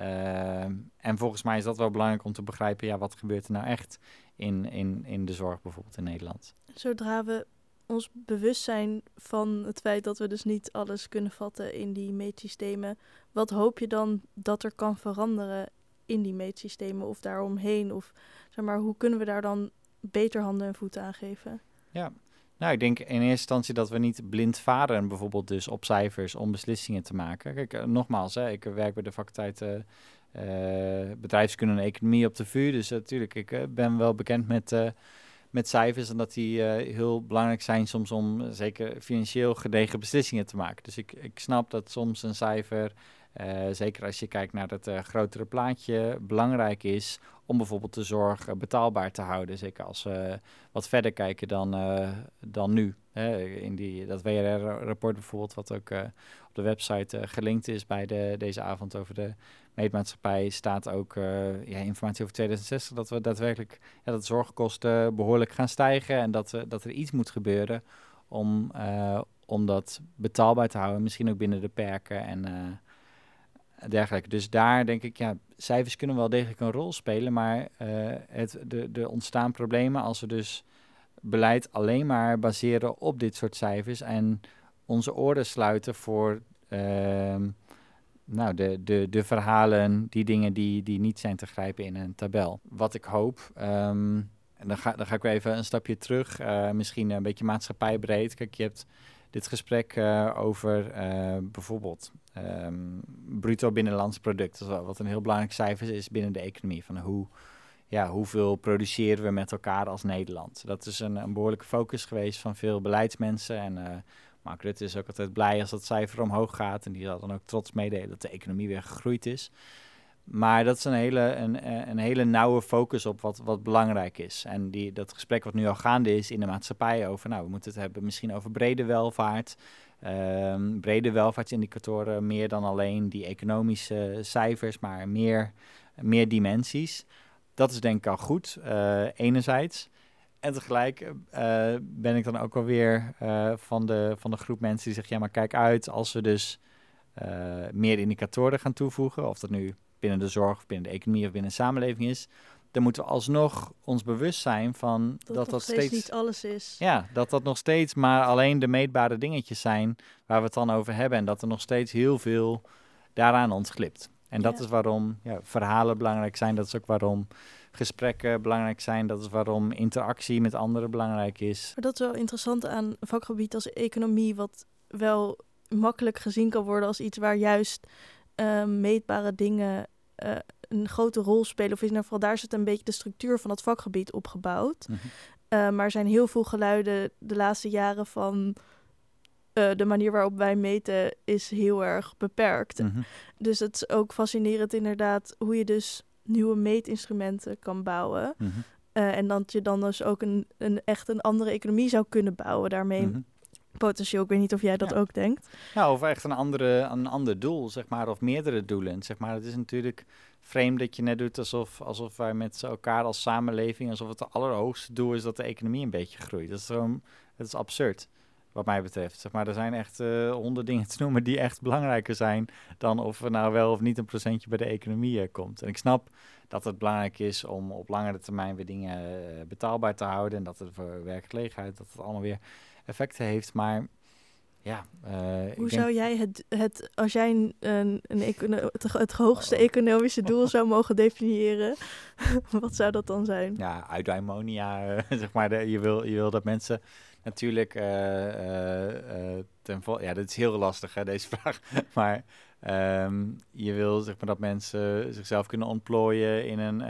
Speaker 2: Uh, en volgens mij is dat wel belangrijk om te begrijpen, ja, wat gebeurt er nou echt in, in, in de zorg bijvoorbeeld in Nederland.
Speaker 1: Zodra we ons bewust zijn van het feit dat we dus niet alles kunnen vatten in die meetsystemen, wat hoop je dan dat er kan veranderen in die meetsystemen of daaromheen? Of zeg maar, hoe kunnen we daar dan beter handen en voeten aan geven?
Speaker 2: Ja, nou, ik denk in eerste instantie dat we niet blind varen, bijvoorbeeld dus op cijfers om beslissingen te maken. Kijk, eh, nogmaals, hè, ik werk bij de faculteit uh, bedrijfskunde en economie op de VU, dus natuurlijk, ik ben wel bekend met, met cijfers en dat die heel belangrijk zijn soms om zeker financieel gedegen beslissingen te maken. Dus ik, ik snap dat soms een cijfer zeker als je kijkt naar het grotere plaatje, belangrijk is om bijvoorbeeld de zorg uh, betaalbaar te houden. Zeker als we wat verder kijken dan, dan nu. In die, dat WRR-rapport bijvoorbeeld, wat ook op de website gelinkt is bij de, deze avond over de meetmaatschappij, staat ook ja, informatie over 2060 dat we daadwerkelijk ja, dat zorgkosten behoorlijk gaan stijgen en dat, dat er iets moet gebeuren om, om dat betaalbaar te houden, misschien ook binnen de perken en dergelijke. Dus daar denk ik, ja, cijfers kunnen wel degelijk een rol spelen, maar uh, het, de, de ontstaan problemen als we dus beleid alleen maar baseren op dit soort cijfers en onze oren sluiten voor uh, nou, de, de, de verhalen, die dingen die, die niet zijn te grijpen in een tabel. Wat ik hoop, um, en dan ga, dan ga ik weer even een stapje terug, uh, misschien een beetje maatschappijbreed. Kijk, je hebt dit gesprek uh, over uh, bijvoorbeeld um, bruto binnenlands product. wat een heel belangrijk cijfer is binnen de economie. Van hoe, ja, hoeveel produceren we met elkaar als Nederland? Dat is een, een behoorlijke focus geweest van veel beleidsmensen. En uh, Mark Rutte is ook altijd blij als dat cijfer omhoog gaat. En die zal dan ook trots meedelen dat de economie weer gegroeid is. Maar dat is een hele, een, een hele nauwe focus op wat, wat belangrijk is. En die, dat gesprek wat nu al gaande is in de maatschappij over, nou, we moeten het hebben misschien over brede welvaart. Um, brede welvaartsindicatoren, meer dan alleen die economische cijfers, maar meer, meer dimensies. Dat is denk ik al goed, uh, enerzijds. En tegelijk uh, ben ik dan ook alweer uh, van, de, van de groep mensen die zeggen, ja maar kijk uit als we dus meer indicatoren gaan toevoegen, of dat nu binnen de zorg, of binnen de economie of binnen de samenleving is, dan moeten we alsnog ons bewust zijn van
Speaker 1: dat dat, dat steeds, niet alles is.
Speaker 2: Ja, dat dat nog steeds maar alleen de meetbare dingetjes zijn waar we het dan over hebben. En dat er nog steeds heel veel daaraan ontglipt. En dat is waarom ja, verhalen belangrijk zijn. Dat is ook waarom gesprekken belangrijk zijn. Dat is waarom interactie met anderen belangrijk is.
Speaker 1: Maar dat is wel interessant aan een vakgebied als economie, wat wel makkelijk gezien kan worden als iets waar juist uh, meetbare dingen uh, een grote rol spelen. Of in ieder geval, daar zit een beetje de structuur van het vakgebied opgebouwd. Mm maar er zijn heel veel geluiden de laatste jaren van uh, de manier waarop wij meten is heel erg beperkt. Mhm. Dus het is ook fascinerend inderdaad hoe je dus nieuwe meetinstrumenten kan bouwen. Mhm. en dat je dan dus ook een, een echt een andere economie zou kunnen bouwen daarmee. Potentieel. Ik weet niet of jij dat ook denkt.
Speaker 2: Ja, of echt een, andere, een ander doel, zeg maar, of meerdere doelen. Zeg maar, het is natuurlijk vreemd dat je net doet alsof, alsof wij met elkaar als samenleving, alsof het de allerhoogste doel is dat de economie een beetje groeit. Dat is gewoon, het is absurd, wat mij betreft. Zeg maar, er zijn echt uh, honderd dingen te noemen die echt belangrijker zijn dan of er nou wel of niet een procentje bij de economie uh, komt. En ik snap dat het belangrijk is om op langere termijn weer dingen uh, betaalbaar te houden en dat het voor werkgelegenheid, dat het allemaal weer effecten heeft. Maar ja.
Speaker 1: Uh, Hoe zou jij het, het, als jij een, een, een het, hoogste oh. economische (laughs) doel zou mogen definiëren, (laughs) wat zou dat dan zijn?
Speaker 2: Ja, eudaimonia, uh, (laughs) zeg maar. De, je, wil, je wil dat mensen natuurlijk uh, ten vol ja, dat is heel lastig, hè, deze vraag. maar um, je wil zeg maar dat mensen zichzelf kunnen ontplooien in een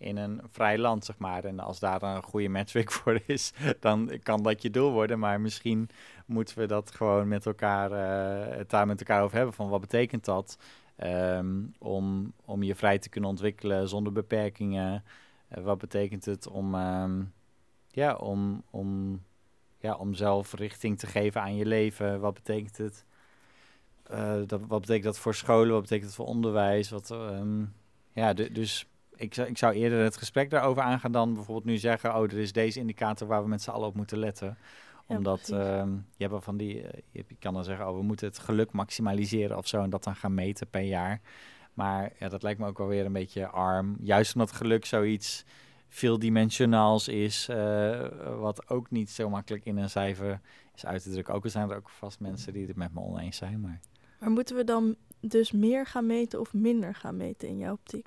Speaker 2: in een vrij land, zeg maar. En als daar dan een goede matchweek (laughs) voor is, dan kan dat je doel worden. Maar misschien moeten we dat gewoon met elkaar, uh, het daar met elkaar over hebben. Van wat betekent dat um, om, om je vrij te kunnen ontwikkelen zonder beperkingen? Uh, wat betekent het om, um, ja, om, om, ja, om zelf richting te geven aan je leven? Wat betekent het? Uh, dat, wat betekent dat voor scholen? Wat betekent het voor onderwijs? Wat, um, ja, dus ik, zou, ik zou eerder het gesprek daarover aangaan dan bijvoorbeeld nu zeggen... oh, er is deze indicator waar we met z'n allen op moeten letten. Omdat uh, je hebt van die... Eh, je, kan dan zeggen, oh, we moeten het geluk maximaliseren of zo... en dat dan gaan meten per jaar. Maar ja, dat lijkt me ook wel weer een beetje arm. Juist omdat geluk zoiets veeldimensionaals is... Uh, wat ook niet zo makkelijk in een cijfer is uit te drukken. Ook al zijn er ook vast mensen die het met me oneens zijn, maar...
Speaker 1: Maar moeten we dan dus meer gaan meten of minder gaan meten in jouw optiek?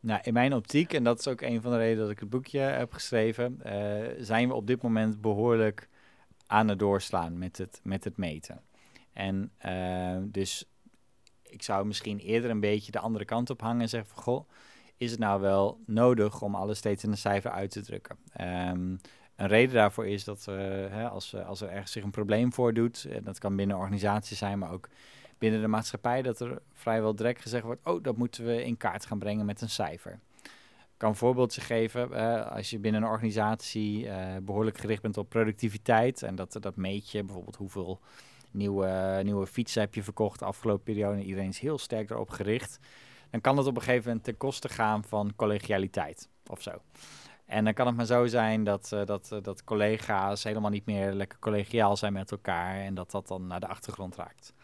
Speaker 2: Nou, in mijn optiek, en dat is ook een van de redenen dat ik het boekje heb geschreven, zijn we op dit moment behoorlijk aan het doorslaan met het, met het meten. En dus ik zou misschien eerder een beetje de andere kant op hangen en zeggen van, goh, is het nou wel nodig om alles steeds in een cijfer uit te drukken? Um, een reden daarvoor is dat uh, hè, als, als er ergens zich een probleem voordoet, en dat kan binnen organisaties zijn, maar ook binnen de maatschappij, dat er vrijwel direct gezegd wordt, oh, dat moeten we in kaart gaan brengen met een cijfer. Ik kan een voorbeeldje geven, als je binnen een organisatie uh, behoorlijk gericht bent op productiviteit, en dat, dat meet je bijvoorbeeld hoeveel nieuwe, nieuwe fietsen heb je verkocht de afgelopen periode, en iedereen is heel sterk erop gericht, dan kan dat op een gegeven moment ten koste gaan van collegialiteit of zo. En dan kan het maar zo zijn dat, uh, dat, uh, dat collega's helemaal niet meer lekker collegiaal zijn met elkaar en dat dat dan naar de achtergrond raakt.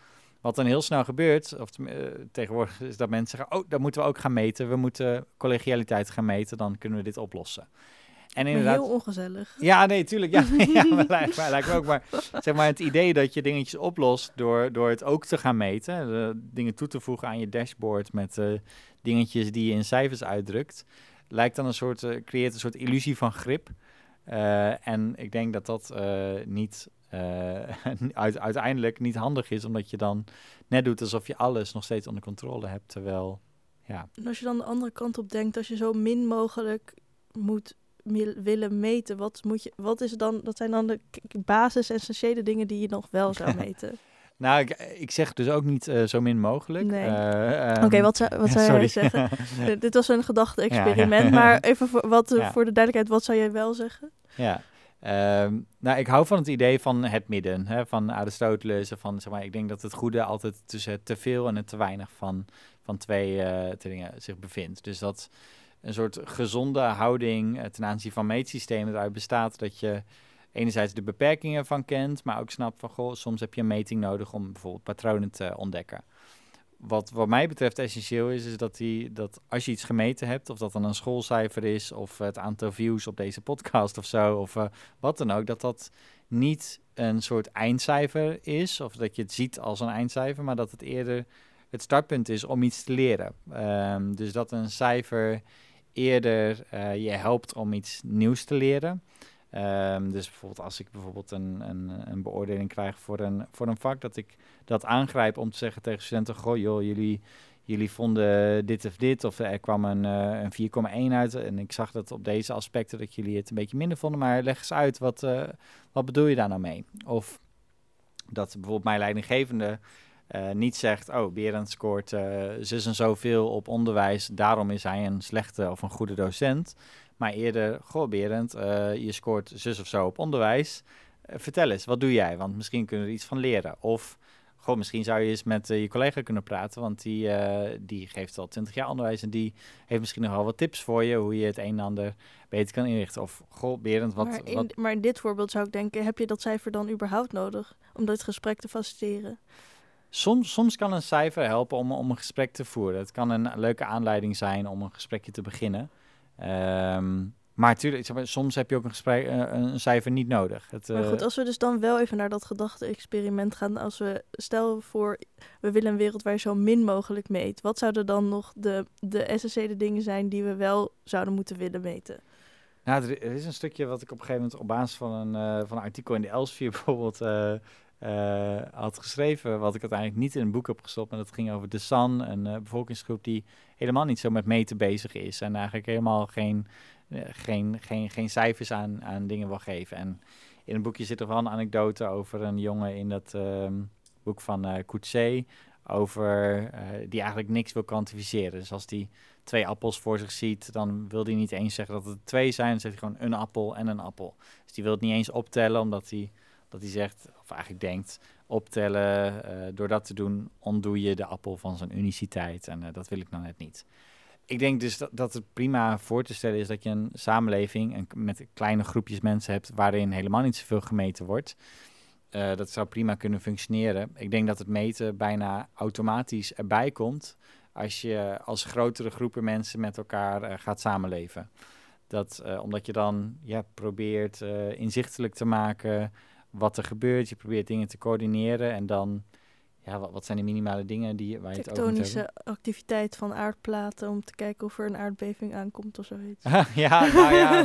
Speaker 2: Wat dan heel snel gebeurt, of uh, tegenwoordig is dat mensen zeggen, oh, dat moeten we ook gaan meten. We moeten collegialiteit gaan meten, dan kunnen we dit oplossen.
Speaker 1: En inderdaad, heel ongezellig.
Speaker 2: Ja, nee, tuurlijk. Ja, (laughs) (laughs) ja maar lijkt, maar, lijkt me ook. Maar zeg maar het idee dat je dingetjes oplost door, door het ook te gaan meten. De dingen toe te voegen aan je dashboard met dingetjes die je in cijfers uitdrukt lijkt dan een soort, uh, creëert een soort illusie van grip. En ik denk dat dat niet, (laughs) uiteindelijk niet handig is, omdat je dan net doet alsof je alles nog steeds onder controle hebt, terwijl, ja.
Speaker 1: En als je dan de andere kant op denkt, als je zo min mogelijk moet willen meten, wat, moet je, wat is dan, dat zijn dan de basis essentiële dingen die je nog wel zou (laughs) meten?
Speaker 2: Nou, ik, ik, zeg dus ook niet uh, zo min mogelijk.
Speaker 1: Nee. Uh, um, Oké, wat zou, (laughs) wat zou jij zeggen? Dit was een gedachte-experiment, ja, maar even voor, wat, ja. voor de duidelijkheid, wat zou jij wel zeggen?
Speaker 2: Ja, um, nou, ik hou van het idee van het midden, hè, van Aristoteles. Van, zeg maar, ik denk dat het goede altijd tussen te veel en het te weinig van, van twee uh, dingen zich bevindt. Dus dat een soort gezonde houding ten aanzien van meetsystemen eruit bestaat dat je enerzijds de beperkingen van kent, maar ook snapt van, goh, soms heb je een meting nodig om bijvoorbeeld patronen te ontdekken. Wat wat mij betreft essentieel is, is dat, die, dat als je iets gemeten hebt, of dat dan een schoolcijfer is, of het aantal views op deze podcast of zo, of uh, wat dan ook, dat dat niet een soort eindcijfer is, of dat je het ziet als een eindcijfer, maar dat het eerder het startpunt is om iets te leren. Um, dus dat een cijfer eerder uh, je helpt om iets nieuws te leren. Um, dus bijvoorbeeld als ik bijvoorbeeld een, een, een, beoordeling krijg voor een, voor een vak, dat ik dat aangrijp om te zeggen tegen studenten, goh joh, jullie, jullie vonden dit of dit, of er kwam een, uh, een 4,1 uit en ik zag dat op deze aspecten dat jullie het een beetje minder vonden, maar leg eens uit, wat, uh, wat bedoel je daar nou mee? Of dat bijvoorbeeld mijn leidinggevende uh, niet zegt, oh, Berend scoort zus en zoveel op onderwijs, daarom is hij een slechte of een goede docent. Maar eerder, goh Berend, je scoort zus of zo op onderwijs. Vertel eens, wat doe jij? Want misschien kunnen we er iets van leren. Of, goh, misschien zou je eens met uh, je collega kunnen praten. Want die, die geeft al twintig jaar onderwijs. En die heeft misschien nogal wat tips voor je. Hoe je het een en ander beter kan inrichten. Of, goh Berend, wat
Speaker 1: maar
Speaker 2: in, wat...
Speaker 1: maar in dit voorbeeld zou ik denken, heb je dat cijfer dan überhaupt nodig? Om dit gesprek te faciliteren?
Speaker 2: Soms, soms kan een cijfer helpen om, om een gesprek te voeren. Het kan een leuke aanleiding zijn om een gesprekje te beginnen. Um, maar natuurlijk, soms heb je ook een, gesprek, uh, een cijfer niet nodig.
Speaker 1: Het. Maar goed, als we dus dan wel even naar dat gedachte-experiment gaan. Als we, stel voor, we willen een wereld waar je zo min mogelijk meet. Wat zouden dan nog de, de essentiële dingen zijn die we wel zouden moeten willen meten?
Speaker 2: Nou, er, is een stukje wat ik op een gegeven moment op basis van een, uh, van een artikel in de Elsevier (laughs) bijvoorbeeld uh, had geschreven, wat ik uiteindelijk niet in een boek heb gestopt. En dat ging over de San, een bevolkingsgroep die helemaal niet zo met meten bezig is. En eigenlijk helemaal geen, geen, geen, geen cijfers aan, aan dingen wil geven. En in het boekje zit er wel een anekdote over een jongen in dat ehm, boek van uh. Over die eigenlijk niks wil kwantificeren. Dus als die twee appels voor zich ziet, dan wil hij niet eens zeggen dat het twee zijn. Dan zegt hij gewoon een appel en een appel. Dus die wil het niet eens optellen, omdat hij dat hij zegt, of eigenlijk denkt, optellen, door dat te doen ontdoe je de appel van zijn uniciteit. En dat wil ik nou net niet. Ik denk dus dat, dat, het prima voor te stellen is dat je een samenleving een, met kleine groepjes mensen hebt waarin helemaal niet zoveel gemeten wordt. Uh, dat zou prima kunnen functioneren. Ik denk dat het meten bijna automatisch erbij komt als je als grotere groepen mensen met elkaar gaat samenleven. Dat, omdat je dan ja, probeert inzichtelijk te maken wat er gebeurt. Je probeert dingen te coördineren en dan ja, wat, wat zijn de minimale dingen die, waar je het over?
Speaker 1: Tektonische activiteit van aardplaten om te kijken of er een aardbeving aankomt of zoiets. (laughs)
Speaker 2: ja, nou ja. (laughs)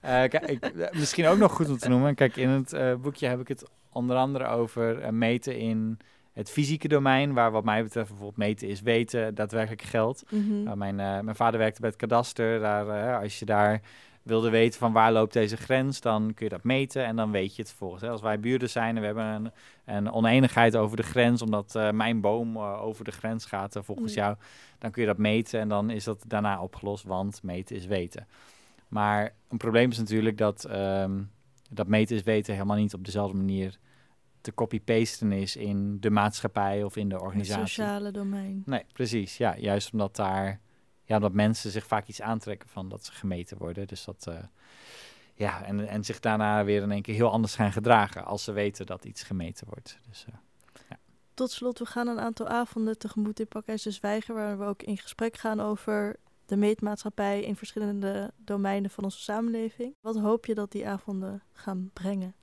Speaker 2: eh, kijk, eh, misschien ook nog goed om te noemen. Kijk, in het eh, boekje heb ik het onder andere over meten in het fysieke domein. Waar wat mij betreft bijvoorbeeld meten is weten, daadwerkelijk geldt.
Speaker 1: Mhm.
Speaker 2: Nou, mijn, mijn vader werkte bij het kadaster. Daar, als je daar wilde weten van waar loopt deze grens, dan kun je dat meten en dan weet je het vervolgens. Hè. Als wij buurden zijn en we hebben een, een oneenigheid over de grens, omdat eh, mijn boom eh, over de grens gaat eh, volgens
Speaker 1: Ja.
Speaker 2: jou, dan kun je dat meten en dan is dat daarna opgelost, want meten is weten. Maar een probleem is natuurlijk dat, ehm, dat meten is weten helemaal niet op dezelfde manier te copy-pasten is in de maatschappij of in de
Speaker 1: Het
Speaker 2: organisatie.
Speaker 1: sociale domein.
Speaker 2: Nee, precies. Ja, juist omdat daar, ja, omdat mensen zich vaak iets aantrekken van dat ze gemeten worden. Dus dat, eh, ja, en, en zich daarna weer in één keer heel anders gaan gedragen als ze weten dat iets gemeten wordt. Dus, eh,
Speaker 1: Tot slot, we gaan een aantal avonden tegemoet in Pakhuis de Zwijger, waar we ook in gesprek gaan over de meetmaatschappij in verschillende domeinen van onze samenleving. Wat hoop je dat die avonden gaan brengen?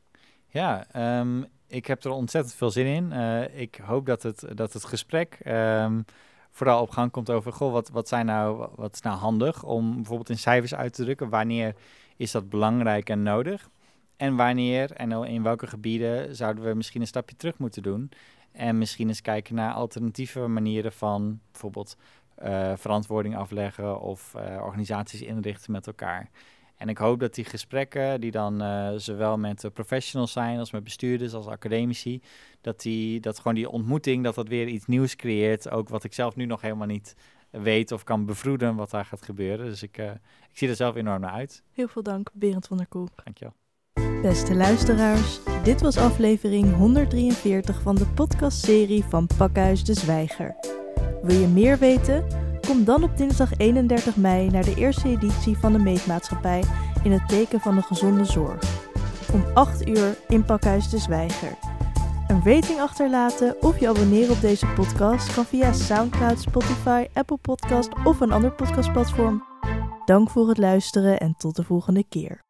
Speaker 2: ja, ehm, ik heb er ontzettend veel zin in. Eh, ik hoop dat het, dat het gesprek ehm, vooral op gang komt over, goh, wat, wat, zijn nou, wat is nou handig om bijvoorbeeld in cijfers uit te drukken? Wanneer is dat belangrijk en nodig? En wanneer en in welke gebieden zouden we misschien een stapje terug moeten doen? En misschien eens kijken naar alternatieve manieren van bijvoorbeeld eh, verantwoording afleggen of eh, organisaties inrichten met elkaar. En ik hoop dat die gesprekken, die dan eh, zowel met de professionals zijn als met bestuurders, als academici, dat, die, dat gewoon die ontmoeting, dat dat weer iets nieuws creëert. Ook wat ik zelf nu nog helemaal niet weet of kan bevroeden wat daar gaat gebeuren. Dus ik, eh, ik zie er zelf enorm naar uit.
Speaker 1: Heel veel dank, Berend van der Koek.
Speaker 2: Dankjewel.
Speaker 1: Beste luisteraars, dit was aflevering 143 van de podcastserie van Pakhuis de Zwijger. Wil je meer weten? Kom dan op dinsdag 31 mei naar de eerste editie van de Meetmaatschappij in het teken van de gezonde zorg. Om 8 uur in Pakhuis de Zwijger. Een rating achterlaten of je abonneren op deze podcast kan via SoundCloud, Spotify, Apple Podcast of een ander podcastplatform. Dank voor het luisteren en tot de volgende keer.